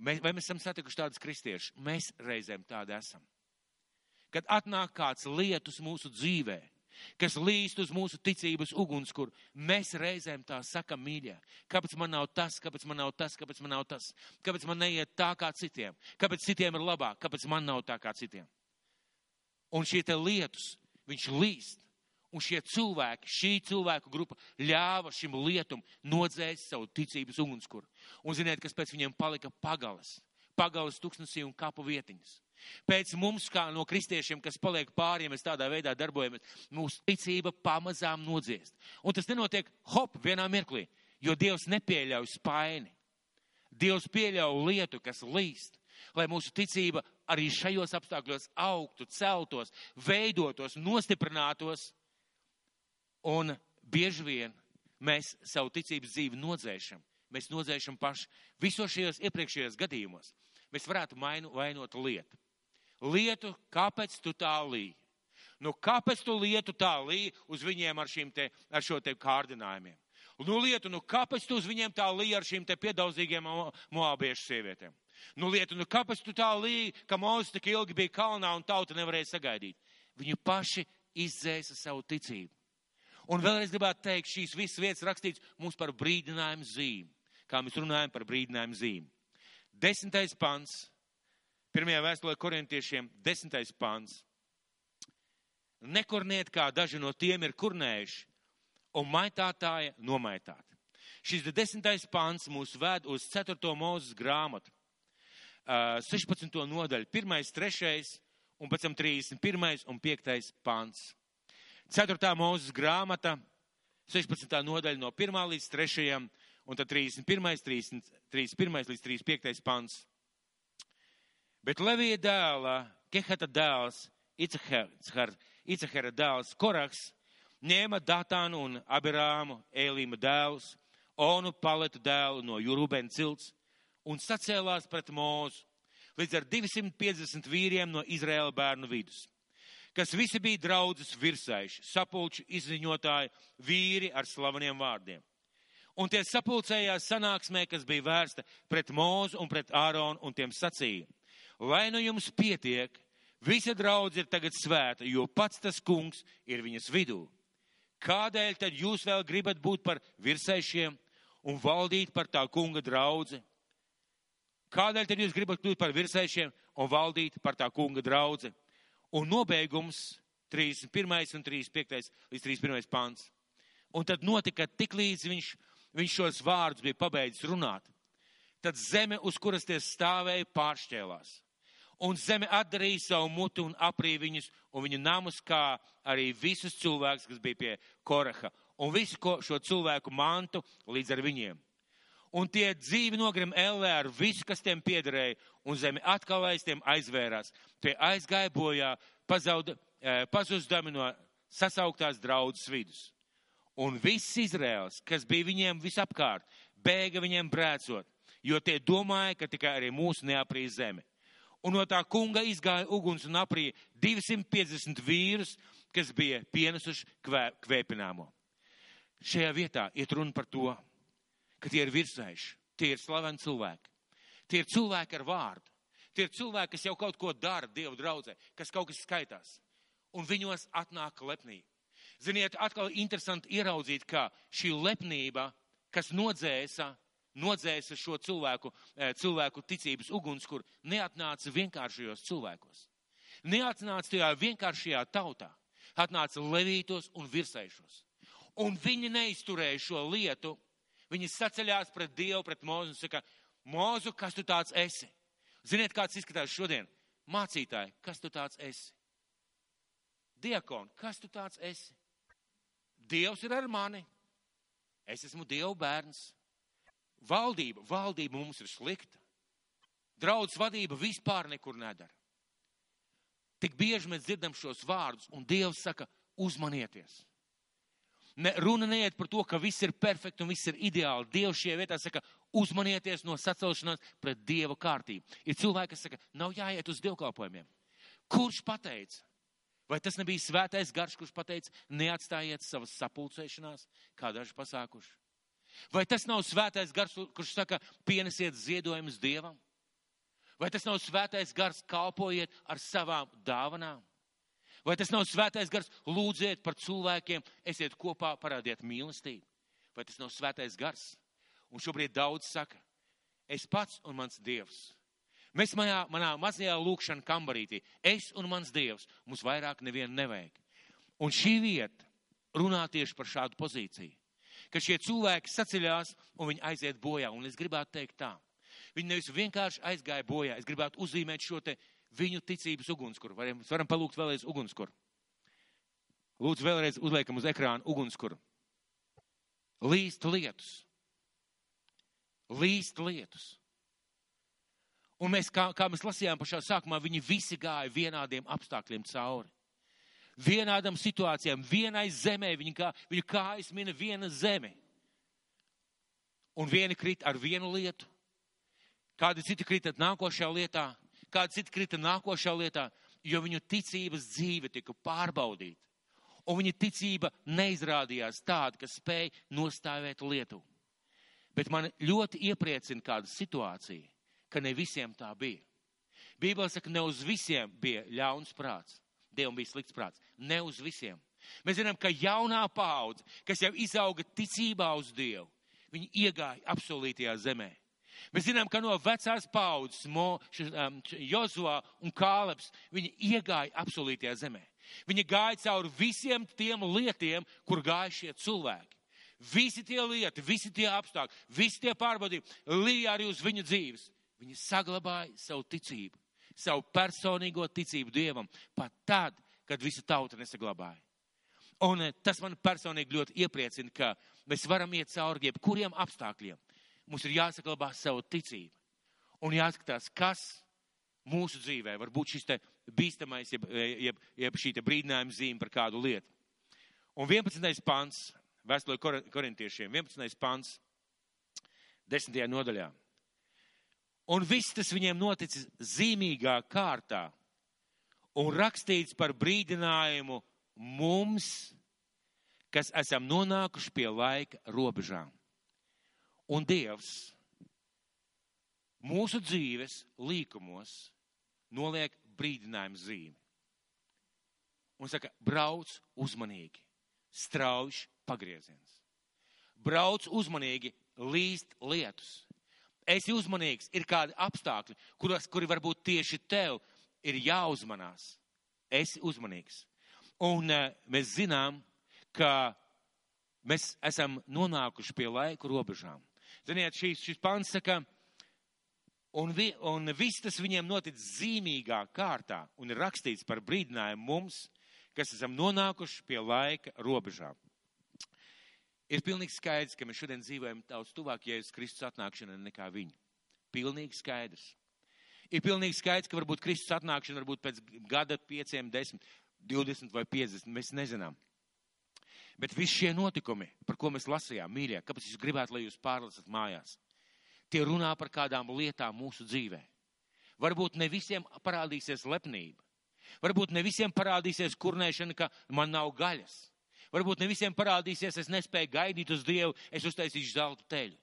Mēs, vai mēs esam satikuši tādus kristiešus? Mēs reizēm tādi esam. Kad atnāk kāds lietus mūsu dzīvē, kas līst uz mūsu ticības ugunskura, mēs reizēm tā sakam mīļā. Kāpēc man nav tas, kāpēc man nav tas, kāpēc man nav tas? Kāpēc man neiet tā kā citiem? Kāpēc citiem ir labāk, kāpēc man nav tā kā citiem? Un šie te lietus, viņš līst Un šie cilvēki, šī cilvēku grupa ļāva šim lietum nodzēst savu ticības ugunskura. Un ziniet, kas pēc viņiem palika pagalas, pagalas tuksnesī un kapu vietiņas. Pēc mums, kā no kristiešiem, kas paliek pāri, ja mēs tādā veidā darbojamies, mūsu ticība pamazām nodziest. Un tas nenotiek hop vienā mirklī, jo Dievs nepieļauj spaini. Dievs pieļauj lietu, kas līst, lai mūsu ticība arī šajos apstākļos augtu, celtos, veidotos, nostiprinātos. Un bieži vien mēs savu ticības dzīvi nodzēšam. Mēs nodzēšam paši. Visos šajos iepriekšējos gadījumos mēs varētu mainu, vainot lietu. Lietu, kāpēc tu tā līji? Nu, kāpēc tu lietu tā līji uz viņiem ar, te, ar šo te kārdinājumiem? Nu, lietu, nu, kāpēc tu uz viņiem tā līji ar šīm te piedauzīgiem moabiešu sievietēm? Nu, lietu, nu, kāpēc tu tā līji, ka Mozus tik ilgi bija kalnā un tauta nevarēja sagaidīt? Viņu paši izdzēsa savu ticību. Un vēlreiz gribētu teikt, šīs visas vietas rakstīts mums par brīdinājumu zīmi. Kā mēs runājam par brīdinājumu zīmi. Desmitais pants. Pirmajā vēstulē korintiešiem desmitais pants. Nekurniet, kā daži no tiem ir kurnējuši, un maitātāja nomaitāti. Šis desmitais pants mūs ved uz 4. mūzes grāmatu. 16. nodaļu, 1, 3 un pēc tam 31. un 5. pants. 4. mūzes grāmata, 16. nodaļa no 1. līdz 3. un tad 31. 31. līdz 35. pants. Bet Levija dēla, Kehata dēls, Icahara dēls Koraks, ņēma Datānu un Abirāmu, Ēlīma dēls, Onu Paletu dēlu no Jurubēna cilts un sacēlās pret mūzu līdz ar 250 vīriem no Izraēla bērnu vidus, kas visi bija draudzes virsaiši, sapulču izziņotāji, vīri ar slaveniem vārdiem. Un tie sapulcējās sanāksmē, kas bija vērsta pret mūzu un pret Āronu, un tiem sacīja, lai nu jums pietiek, visa draudz ir tagad svēta, jo pats tas kungs ir viņas vidū. Kādēļ tad jūs vēl gribat būt par virsaišiem un valdīt par tā kunga draudzi? Kādēļ tad jūs gribat kļūt par virsēšiem un valdīt par tā kunga draudzi? Un nobeigums 31. un 35. līdz 31. pants. Un tad notika tik līdz viņš, viņš šos vārdus bija pabeidzis runāt. Tad zeme, uz kuras tie stāvēja, pāršķēlās. Un zeme atdarīja savu mutu un aprīja viņus un viņu namus, kā arī visus cilvēkus, kas bija pie Koraha. Un visu šo cilvēku mantu līdz ar viņiem un tie dzīvi nogrim ellē ar visu, kas tiem piederēja, un zemi atkal aiz tiem aizvērās. Tie aizgāja bojā, pazauda, eh, pazudami no sasauktās draudzes vidus. Un viss Izraels, kas bija viņiem visapkārt, bēga viņiem brēcot, jo tie domāja, ka tikai arī mūsu neaprīs zeme. Un no tā kunga izgāja uguns un aprīja 250 vīrus, kas bija pienesuši kvē, kvēpināmo. Šajā vietā iet runa par to, ka tie ir virsējuši, tie ir slaveni cilvēki. Tie ir cilvēki ar vārdu. Tie ir cilvēki, kas jau kaut ko dara Dievu draudzē, kas kaut kas skaitās. Un viņos atnāk lepnība. Ziniet, atkal interesanti ieraudzīt, kā šī lepnība, kas nodzēsa, nodzēsa šo cilvēku, eh, cilvēku ticības ugunskur, neatnāca vienkāršajos cilvēkos. Neatnāca tajā vienkāršajā tautā. Atnāca levītos un virsējušos. Un viņi neizturēja šo lietu Viņi saceļās pret Dievu, pret Mūzu un saka, Mūzu, kas tu tāds esi? Ziniet, kāds izskatās šodien? Mācītāji, kas tu tāds esi? Diakon, kas tu tāds esi? Dievs ir ar mani. Es esmu Dieva bērns. Valdība, valdība mums ir slikta. Draudz vadība vispār nekur nedara. Tik bieži mēs dzirdam šos vārdus, un Dievs saka, uzmanieties. Ne, runa neiet par to, ka viss ir perfekti un viss ir ideāli. Dievs šajā vietā saka, uzmanieties no sacelšanās pret Dieva kārtību. Ir cilvēki, kas saka, nav jāiet uz dievkalpojumiem. Kurš pateica? Vai tas nebija svētais garš, kurš pateica, neatstājiet savas sapulcēšanās, kā daži pasākuši? Vai tas nav svētais gars, kurš saka, pienesiet ziedojumus Dievam? Vai tas nav svētais gars, kalpojiet ar savām dāvanām? Vai tas nav svētais gars? Lūdziet par cilvēkiem, esiet kopā, parādiet mīlestību. Vai tas nav svētais gars? Un šobrīd daudz saka, es pats un mans dievs. Mēs manā, manā mazajā lūkšanā kambarītī, es un mans dievs, mums vairāk nevienu nevajag. Un šī vieta runā tieši par šādu pozīciju. Ka šie cilvēki saceļās un viņi aiziet bojā. Un es gribētu teikt tā. Viņi nevis vienkārši aizgāja bojā. Es gribētu uzzīmēt šo te viņu ticības ugunskura. Varam, varam palūgt vēlreiz ugunskura. Lūdzu, vēlreiz uzliekam uz ekrāna ugunskura. Līst lietus. Līst lietus. Un mēs, kā, kā mēs lasījām pašā sākumā, viņi visi gāja vienādiem apstākļiem cauri. Vienādam situācijām, vienai zemē, viņa, kā, viņa kājas mina viena zeme. Un vieni krīt ar vienu lietu, kādi citi krīt nākošajā lietā, kādi citi krīt nākošajā lietā, jo viņu ticības dzīve tika pārbaudīta. Un viņa ticība neizrādījās tāda, kas spēja nostāvēt lietu. Bet man ļoti iepriecina kāda situācija, ka ne visiem tā bija. Bībele saka, ne uz visiem bija ļauns prāts. Dievam bija slikts prāts. Ne uz visiem. Mēs zinām, ka jaunā paudze, kas jau izauga ticībā uz Dievu, viņi iegāja apsolītajā zemē. Mēs zinām, ka no vecās paudzes, um, Jozua un Kāleps, viņi iegāja apsolītajā zemē. Viņi gāja cauri visiem tiem lietiem, kur gāja šie cilvēki. Visi tie lieti, visi tie apstākļi, visi tie pārbaudījumi līja arī uz viņu dzīves. Viņi saglabāja savu ticību, savu personīgo ticību Dievam, pat tad, kad visa tauta nesaglabāja. Un eh, tas man personīgi ļoti iepriecina, ka mēs varam iet cauri jebkuriem apstākļiem. Mums ir jāsaglabā savu ticību un jāskatās, kas mūsu dzīvē var būt šis bīstamais, jeb, jeb, jeb šī brīdinājuma zīme par kādu lietu. Un 11. pants, vēstulē korintiešiem, 11. pants, 10. nodaļā. Un viss tas viņiem noticis zīmīgā kārtā un rakstīts par brīdinājumu mums, kas esam nonākuši pie laika robežām. Un Dievs mūsu dzīves līkumos noliek brīdinājumu zīmi. Un saka, brauc uzmanīgi, strauji pagrieziens. Brauc uzmanīgi, līst lietus esi uzmanīgs, ir kādi apstākļi, kuros, kuri varbūt tieši tev ir jāuzmanās. Esi uzmanīgs. Un uh, mēs zinām, ka mēs esam nonākuši pie laiku robežām. Ziniet, šīs, šis pants saka, un, vi, un viss tas viņiem notic zīmīgā kārtā un ir rakstīts par brīdinājumu mums, kas esam nonākuši pie laika robežām. Ir pilnīgi skaidrs, ka mēs šodien dzīvojam daudz tuvāk Jēzus Kristus atnākšanai nekā viņa. Pilnīgi skaidrs. Ir pilnīgi skaidrs, ka varbūt Kristus atnākšana varbūt pēc gada, pieciem, desmit, divdesmit vai piecdesmit, mēs nezinām. Bet visi šie notikumi, par ko mēs lasījām, mīļie, kāpēc jūs gribētu, lai jūs pārlasat mājās, tie runā par kādām lietām mūsu dzīvē. Varbūt ne visiem parādīsies lepnība. Varbūt ne visiem parādīsies kurnēšana, ka man nav gaļas. Varbūt ne visiem parādīsies, es nespēju gaidīt uz Dievu, es uztaisīšu zelta teļu.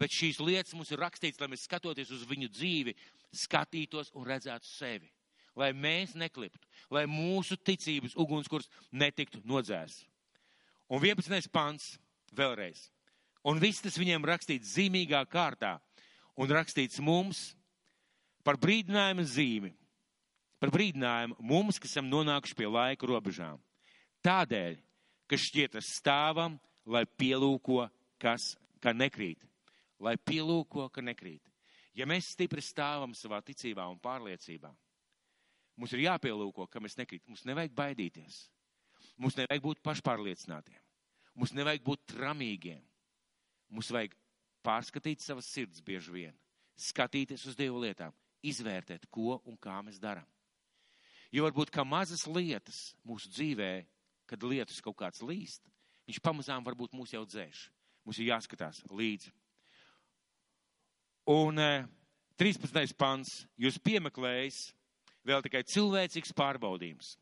Bet šīs lietas mums ir rakstīts, lai mēs skatoties uz viņu dzīvi, skatītos un redzētu sevi. Lai mēs nekliptu, lai mūsu ticības ugunskurs netiktu nodzēsts. Un 11. pants vēlreiz. Un viss tas viņiem rakstīts zīmīgā kārtā un rakstīts mums par brīdinājumu zīmi. Par brīdinājumu mums, kas esam nonākuši pie laika robežām. Tādēļ, ka šķietas stāvam, lai pielūko, kas, ka nekrīt. Lai pielūko, ka nekrīt. Ja mēs stipri stāvam savā ticībā un pārliecībā, mums ir jāpielūko, ka mēs nekrīt. Mums nevajag baidīties. Mums nevajag būt pašpārliecinātiem. Mums nevajag būt tramīgiem. Mums vajag pārskatīt savas sirds bieži vien, skatīties uz Dievu lietām, izvērtēt, ko un kā mēs darām. Jo varbūt kā mazas lietas mūsu dzīvē kad lietus kaut kāds līst, viņš pamazām varbūt mūs jau dzēš. Mums ir jāskatās līdzi. Un 13. Eh, pants, jūs piemeklējis vēl tikai cilvēcīgs pārbaudījums.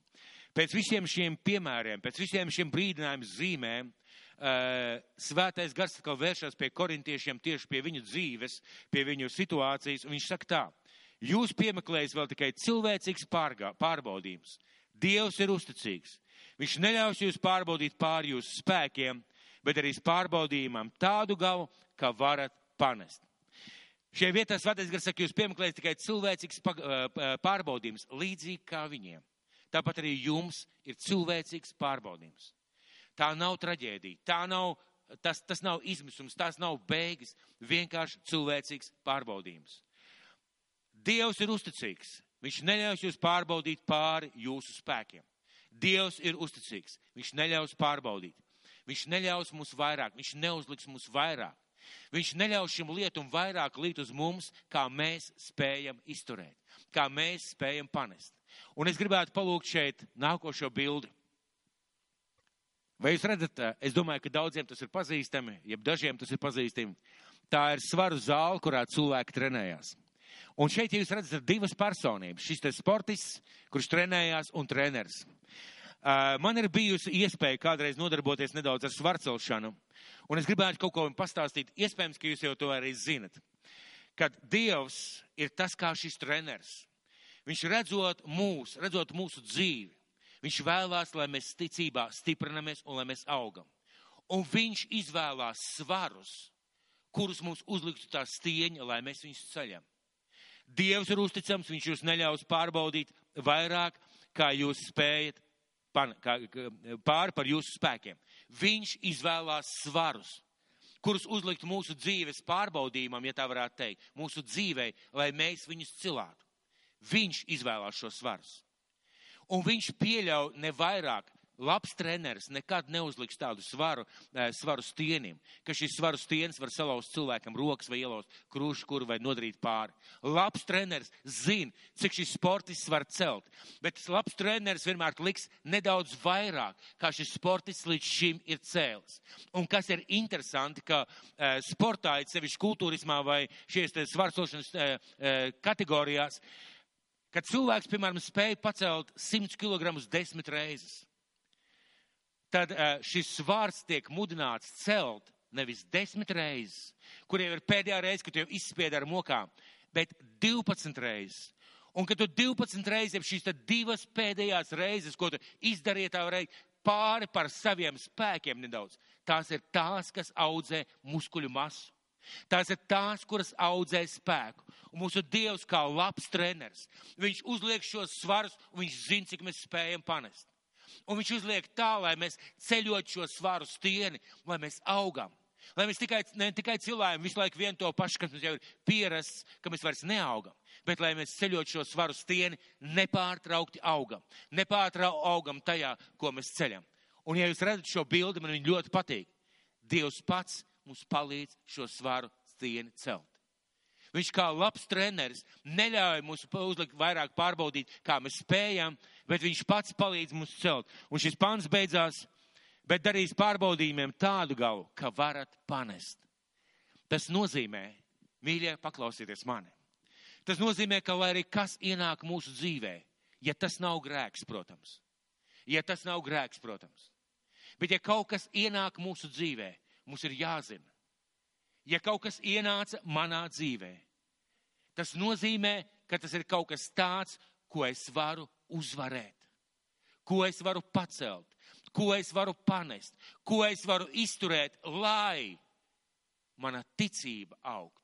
Pēc visiem šiem piemēriem, pēc visiem šiem brīdinājumu zīmēm, uh, svētais gars atkal vēršas pie korintiešiem tieši pie viņu dzīves, pie viņu situācijas, un viņš saka tā, jūs piemeklējis vēl tikai cilvēcīgs pārgā, pārbaudījums. Dievs ir uzticīgs. Viņš neļaus jūs pārbaudīt pār jūsu spēkiem, bet arī pārbaudījumam tādu galu, ka varat panest. Šajā vietā svētais gars saka, jūs piemeklējat tikai cilvēcīgs pārbaudījums, līdzīgi kā viņiem. Tāpat arī jums ir cilvēcīgs pārbaudījums. Tā nav traģēdija, tā nav, tas, tas nav izmisums, tās nav beigas, vienkārši cilvēcīgs pārbaudījums. Dievs ir uzticīgs. Viņš neļaus jūs pārbaudīt pāri jūsu spēkiem. Dievs ir uzticīgs. Viņš neļaus pārbaudīt. Viņš neļaus mums vairāk, viņš neuzliks mums vairāk. Viņš neļaus šim lietum vairāk līt uz mums, kā mēs spējam izturēt, kā mēs spējam panest. Un es gribētu palūgt šeit nākošo bildi. Vai jūs redzat, es domāju, ka daudziem tas ir pazīstami, jeb dažiem tas ir pazīstami. Tā ir svaru zāle, kurā cilvēki trenējās. Un šeit jūs redzat divas personības. Šis te sportists, kurš trenējās, un treneris. Man ir bijusi iespēja kādreiz nodarboties nedaudz ar svarcelšanu. Un es gribētu kaut ko jums pastāstīt. Iespējams, ka jūs jau to arī zinat. Kad Dievs ir tas kā šis treneris. Viņš redzot mūs, redzot mūsu dzīvi, viņš vēlās, lai mēs ticībā stiprinamies un lai mēs augam. Un viņš izvēlās svarus, kurus mums uzliktu tā stieņa, lai mēs viņus ceļam. Dievs ir uzticams, viņš jūs neļaus pārbaudīt vairāk, kā jūs spējat pāri par jūsu spēkiem. Viņš izvēlās svarus, kurus uzlikt mūsu dzīves pārbaudījumam, ja tā varētu teikt, mūsu dzīvei, lai mēs viņus cilātu. Viņš izvēlās šos svarus. Un viņš pieļauj ne vairāk. Labs treneris nekad neuzliks tādu svaru, eh, svaru stienim, ka šis svaru stienis var salauzt cilvēkam rokas vai ielauzt krūšu, kuru vai nodarīt pāri. Labs treneris zina, cik šis sportists var celt, bet labs treneris vienmēr liks nedaudz vairāk, kā šis sportists līdz šim ir cēlis. Un kas ir interesanti, ka e, sportā, sevišķi kultūrismā vai šies svarsošanas e, e, kategorijās, kad cilvēks, piemēram, spēja pacelt 100 kg desmit reizes, tad eh, šis svars tiek mudināts celt nevis desmit reizes, kuriem ir pēdējā reize, kad jau izspiedi ar mokām, bet 12 reizes. Un kad tu 12 reizes, šīs divas pēdējās reizes, ko tu izdarīji, tā varēja pāri par saviem spēkiem nedaudz, tās ir tās, kas audzē muskuļu masu. Tās ir tās, kuras audzē spēku. Un mūsu Dievs, kā labs treneris, viņš uzliek šos svarus, un viņš zina, cik mēs spējam panest. Un viņš uzliek tā, lai mēs ceļot šo svaru stieni, lai mēs augam. Lai mēs tikai, ne tikai cilvēki visu laiku vien to pašu, kas mums jau ir pierasts, ka mēs vairs neaugam, bet lai mēs ceļot šo svaru stieni, nepārtraukti augam. Nepārtraukti augam tajā, ko mēs ceļam. Un ja jūs redzat šo bildi, man viņa ļoti patīk. Dievs pats mums palīdz šo svaru stieni celt. Viņš kā labs treneris neļauj mums uzlikt vairāk pārbaudīt, kā mēs spējam, bet viņš pats palīdz mums celt. Un šis pants beidzās, bet darīs pārbaudījumiem tādu galu, ka varat panest. Tas nozīmē, mīļie, paklausieties mani. Tas nozīmē, ka lai arī kas ienāk mūsu dzīvē, ja tas nav grēks, protams, ja tas nav grēks, protams, bet ja kaut kas ienāk mūsu dzīvē, mums ir jāzina. Ja kaut kas ienāca manā dzīvē, tas nozīmē, ka tas ir kaut kas tāds, ko es varu uzvarēt, ko es varu pacelt, ko es varu panest, ko es varu izturēt, lai mana ticība augtu,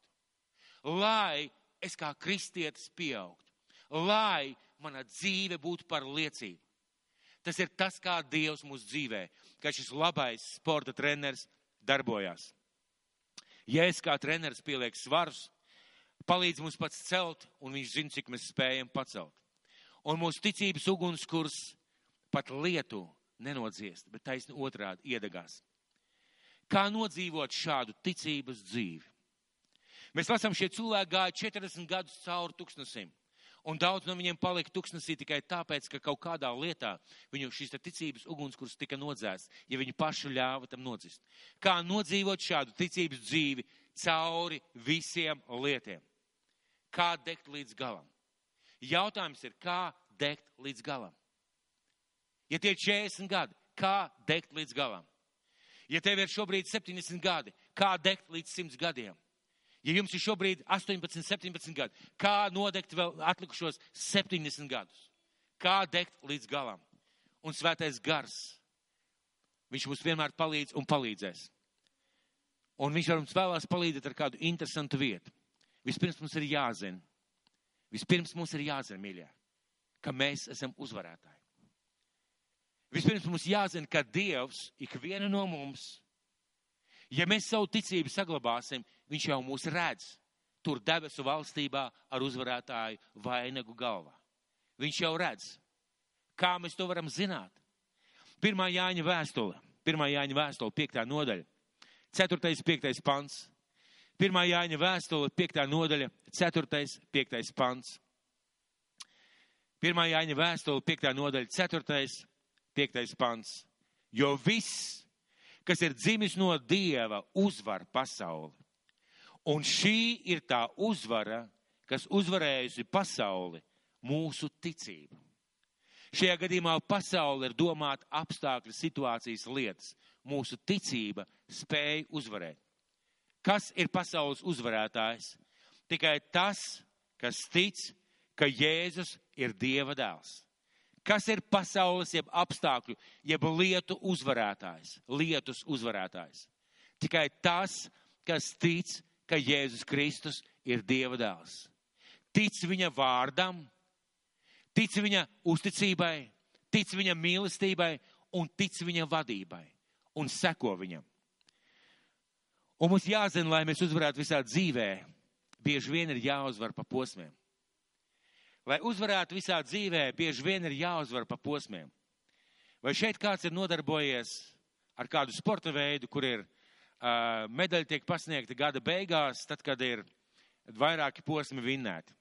lai es kā kristietis pieaugtu, lai mana dzīve būtu par liecību. Tas ir tas, kā Dievs mūsu dzīvē, kā šis labais sporta treneris darbojās. Ja es kā treneris pielieku svarus, palīdz mums pats celt, un viņš zina, cik mēs spējam pacelt. Un mūsu ticības ugunskurs pat lietu nenodziest, bet taisni otrādi iedegās. Kā nodzīvot šādu ticības dzīvi? Mēs lasām, šie cilvēki gāja 40 gadus cauri tūkstnesim. Un daudz no viņiem palika tuksnesī tikai tāpēc, ka kaut kādā lietā viņu šīs ticības ugunskurs tika nodzēsts, ja viņi paši ļāva tam nodzist. Kā nodzīvot šādu ticības dzīvi cauri visiem lietiem? Kā degt līdz galam? Jautājums ir, kā degt līdz galam? Ja tie ir 40 gadi, kā degt līdz galam? Ja tev ir šobrīd 70 gadi, kā degt līdz 100 gadiem? Ja jums ir šobrīd 18, 17 gadi, kā nodegt vēl atlikušos 70 gadus? Kā degt līdz galam? Un svētais gars, viņš mums vienmēr palīdz un palīdzēs. Un viņš mums vēlās palīdzēt ar kādu interesantu vietu. Vispirms mums ir jāzina, vispirms mums ir jāzina, mīļā, ka mēs esam uzvarētāji. Vispirms mums jāzina, ka Dievs ikvienu no mums, ja mēs savu ticību saglabāsim, viņš jau mūs redz tur debesu valstībā ar uzvarētāju vainagu galvā. Viņš jau redz. Kā mēs to varam zināt? Pirmā Jāņa vēstule, pirmā Jāņa vēstule, piektā nodaļa, ceturtais, piektais pants. Pirmā Jāņa vēstule, 5. nodaļa, 4. 5. pants. Pirmā Jāņa vēstule, 5. nodaļa, 4. 5. pants. Jo viss, kas ir dzimis no Dieva, uzvar pasauli. Un šī ir tā uzvara, kas uzvarējusi pasauli, mūsu ticība. Šajā gadījumā pasaule ir domāta apstākļu, situācijas lietas. Mūsu ticība spēja uzvarēt. Kas ir pasaules uzvarētājs? Tikai tas, kas tic, ka Jēzus ir Dieva dēls. Kas ir pasaules, jeb apstākļu, jeb lietu uzvarētājs, lietus uzvarētājs? Tikai tas, kas tic, ka Jēzus Kristus ir Dieva dēls. Tic viņa vārdam, tic viņa uzticībai, tic viņa mīlestībai un tic viņa vadībai un seko viņam. Un mums jāzina, lai mēs uzvarētu visā dzīvē, bieži vien ir jāuzvar pa posmiem. Lai uzvarētu visā dzīvē, bieži vien ir jāuzvar pa posmiem. Vai šeit kāds ir nodarbojies ar kādu sporta veidu, kur ir medaļa tiek pasniegta gada beigās, tad, kad ir vairāki posmi vinnēti?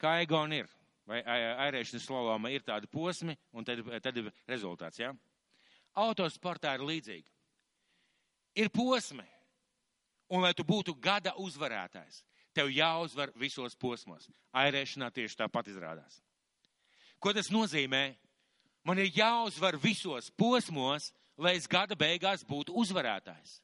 Kā Egon ir? Vai airēšanas slaloma ir tādi posmi, un tad, tad ir rezultāts, jā? Ja? Autosportā ir līdzīgi. Ir posmi, un lai tu būtu gada uzvarētājs, tev jāuzvar visos posmos. Airēšanā tieši tāpat izrādās. Ko tas nozīmē? Man ir jāuzvar visos posmos, lai es gada beigās būtu uzvarētājs.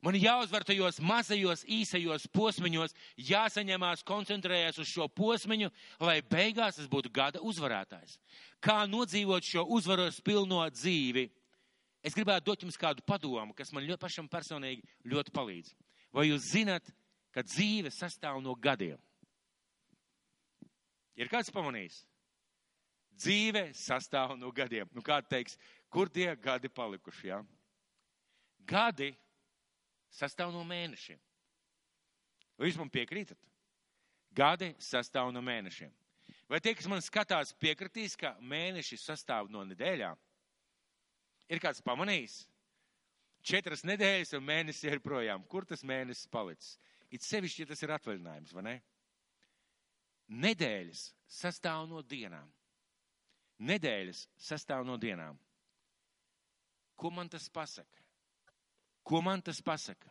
Man jāuzvar tajos mazajos, īsajos posmiņos, jāsaņemās, koncentrējas uz šo posmiņu, lai beigās es būtu gada uzvarētājs. Kā nodzīvot šo uzvaros pilno dzīvi? Es gribētu dot jums kādu padomu, kas man ļoti pašam personīgi ļoti palīdz. Vai jūs zinat, ka dzīve sastāv no gadiem. Ir kāds pamanījis? Dzīve sastāv no gadiem. Nu, kāds teiks, kur tie gadi palikuši? Ja? Gadi sastāv no mēnešiem. Jūs man piekrītat? Gadi sastāv no mēnešiem. Vai tie, kas man skatās, piekritīs, ka mēneši sastāv no nedēļām? Ir kāds pamanījis? Četras nedēļas un mēnesis ir projām. Kur tas mēnesis palicis? It sevišķi, ja tas ir atvaļinājums, vai ne? Nedēļas sastāv no dienām. Nedēļas sastāv no dienām. Ko man tas pasaka? Ko man tas pasaka?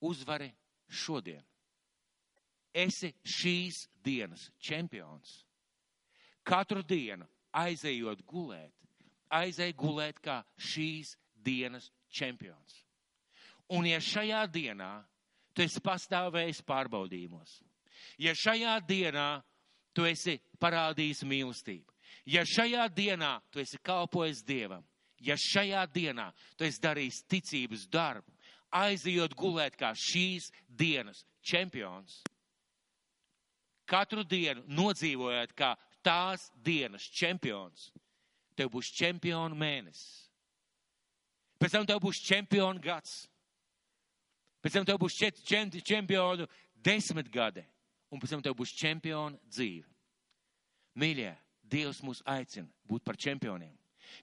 Uzvari šodien. Esi šīs dienas čempions. Katru dienu aizejot gulēt, aizej gulēt kā šīs dienas čempions. Un ja šajā dienā tu esi pastāvējis pārbaudījumos. Ja šajā dienā tu esi parādījis mīlestību, ja šajā dienā tu esi kalpojis Dievam, ja šajā dienā tu esi darījis ticības darbu, aizejot gulēt kā šīs dienas čempions, katru dienu nodzīvojot kā tās dienas čempions, tev būs čempionu mēnesis. Pēc tam tev būs čempionu gads. Pēc tam tev būs čempionu desmit gadi, un pēc tam tev būs čempionu dzīve. Mīļie, Dievs mūs aicina būt par čempioniem.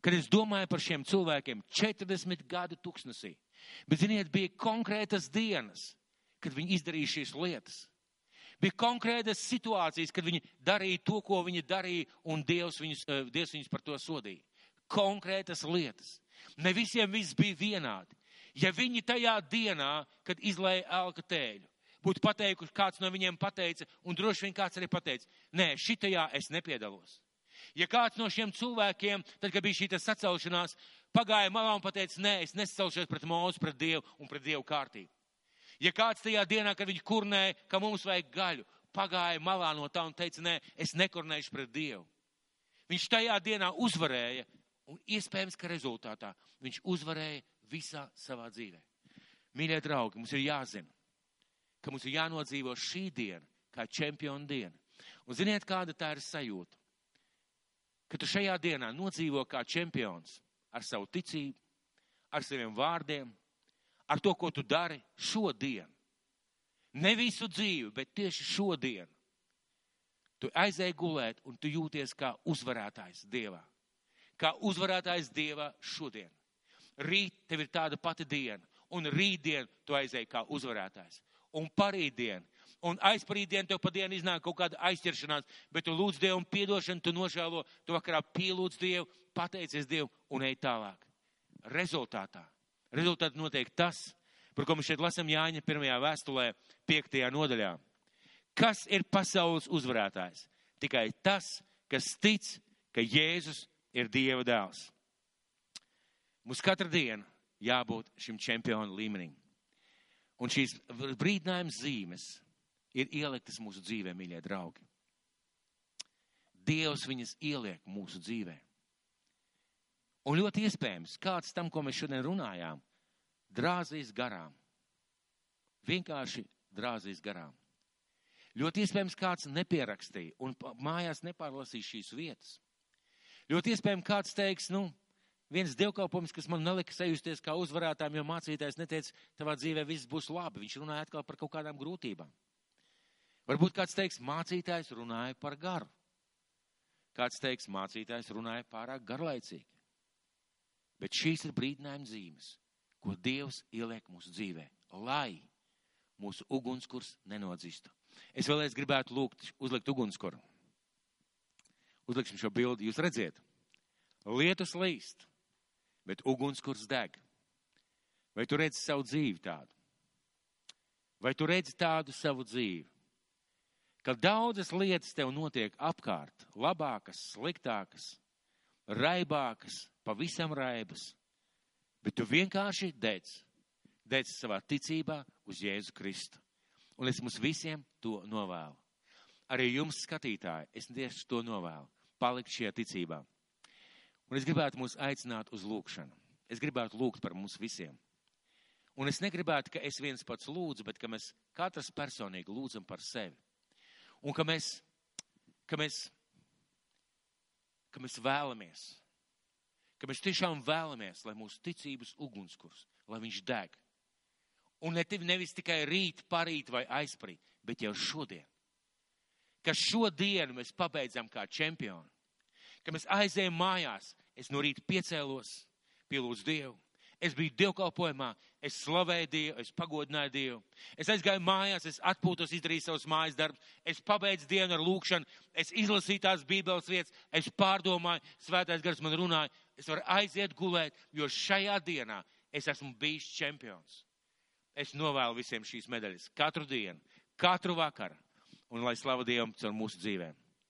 Kad es domāju par šiem cilvēkiem 40 gadu tuksnesī, bet ziniet, bija konkrētas dienas, kad viņi izdarīja šīs lietas. Bija konkrētas situācijas, kad viņi darīja to, ko viņi darīja, un Dievs viņus, eh, Dievs viņus par to sodīja. Konkrētas lietas. Ne visiem viss bija vienādi. Ja viņi tajā dienā, kad izlēja elka tēļu, būtu pateikuši, kāds no viņiem pateica, un droši vien kāds arī pateica, nē, šitajā es nepiedalos. Ja kāds no šiem cilvēkiem, tad, kad bija šī sacelšanās, pagāja malā un pateica, nē, es nesacelšos pret mūzu, pret Dievu un pret Dievu kārtību. Ja kāds tajā dienā, kad viņi kurnēja, ka mums vajag gaļu, pagāja malā no tā un teica, nē, es nekurnēšu pret Dievu. Viņš tajā dienā uzvarēja, un iespējams, ka rezultātā viņš uzvarēja visā savā dzīvē. Mīļie draugi, mums ir jāzina, ka mums ir jānodzīvo šī diena kā čempionu diena. Un ziniet, kāda tā ir sajūta? Ka tu šajā dienā nodzīvo kā čempions ar savu ticību, ar saviem vārdiem, ar to, ko tu dari šodien. Ne visu dzīvi, bet tieši šodien. Tu aizēji gulēt un tu jūties kā uzvarētājs Dievā. Kā uzvarētājs Dievā šodien. Rīt tev ir tāda pati diena, un rītdien tu aizēji kā uzvarētājs. Un parītdien, un aizparītdien tev pa dienu iznāk kaut kāda aizķeršanās, bet tu lūdz Dievu un piedošanu, tu nožēlo, tu vakarā pielūdz Dievu, pateicies Dievu un ej tālāk. Rezultātā. Rezultātā notiek tas, par ko mēs šeit lasām Jāņa pirmajā vēstulē, piektajā nodaļā. Kas ir pasaules uzvarētājs? Tikai tas, kas tic, ka Jēzus ir Dieva dēls. Mums katru dienu jābūt šim čempionu līmenim. Un šīs brīdinājuma zīmes ir ieliktas mūsu dzīvē, mīļie draugi. Dievs viņas ieliek mūsu dzīvē. Un ļoti iespējams, kāds tam, ko mēs šodien runājām, drāzīs garām. Vienkārši drāzīs garām. Ļoti iespējams, kāds nepierakstīja un mājās nepārlasīja šīs vietas. Ļoti iespējams, kāds teiks, nu, viens dievkalpojums, kas man nelika sajusties kā uzvarētājiem, jo mācītājs neteica, tavā dzīvē viss būs labi. Viņš runāja atkal par kaut kādām grūtībām. Varbūt kāds teiks, mācītājs runāja par garu. Kāds teiks, mācītājs runāja pārāk garlaicīgi. Bet šīs ir brīdinājuma zīmes, ko Dievs ieliek mūsu dzīvē, lai mūsu ugunskurs nenodzīstu. Es vēlreiz gribētu lūgt, uzlikt ugunskuru. Uzliksim šo bildi. Jūs redziet, lietus līst, bet ugunskurs deg. Vai tu redzi savu dzīvi tādu? Vai tu redzi tādu savu dzīvi? Ka daudzas lietas tev notiek apkārt, labākas, sliktākas, raibākas, pavisam raibas, bet tu vienkārši dedz, dedz savā ticībā uz Jēzu Kristu. Un es mums visiem to novēlu. Arī jums, skatītāji, es tieši to novēlu palikt šajā ticībā. Un es gribētu mūs aicināt uz lūgšanu. Es gribētu lūgt par mums visiem. Un es negribētu, ka es viens pats lūdzu, bet ka mēs katrs personīgi lūdzam par sevi. Un ka mēs, ka mēs, ka mēs vēlamies, ka mēs tiešām vēlamies, lai mūsu ticības ugunskurs, lai viņš deg. Un ne nevis tikai rīt, parīt vai aizparīt, bet jau šodien ka šodienu mēs pabeidzam kā čempioni, ka mēs aizējām mājās. Es no rīta piecēlos, pielūdzu Dievu. Es biju dievkalpojumā, es slavēju Dievu, es pagodināju Dievu. Es aizgāju mājās, es atpūtos, izdarīju savus mājas darbus, es pabeidzu dienu ar lūkšanu, es izlasīju tās bībeles vietas, es pārdomāju, svētais gars man runāja, es varu aiziet gulēt, jo šajā dienā es esmu bijis čempions. Es novēlu visiem šīs medaļas katru dienu, katru vakaru un lai slavu Dievam caur mūsu dzīvēm.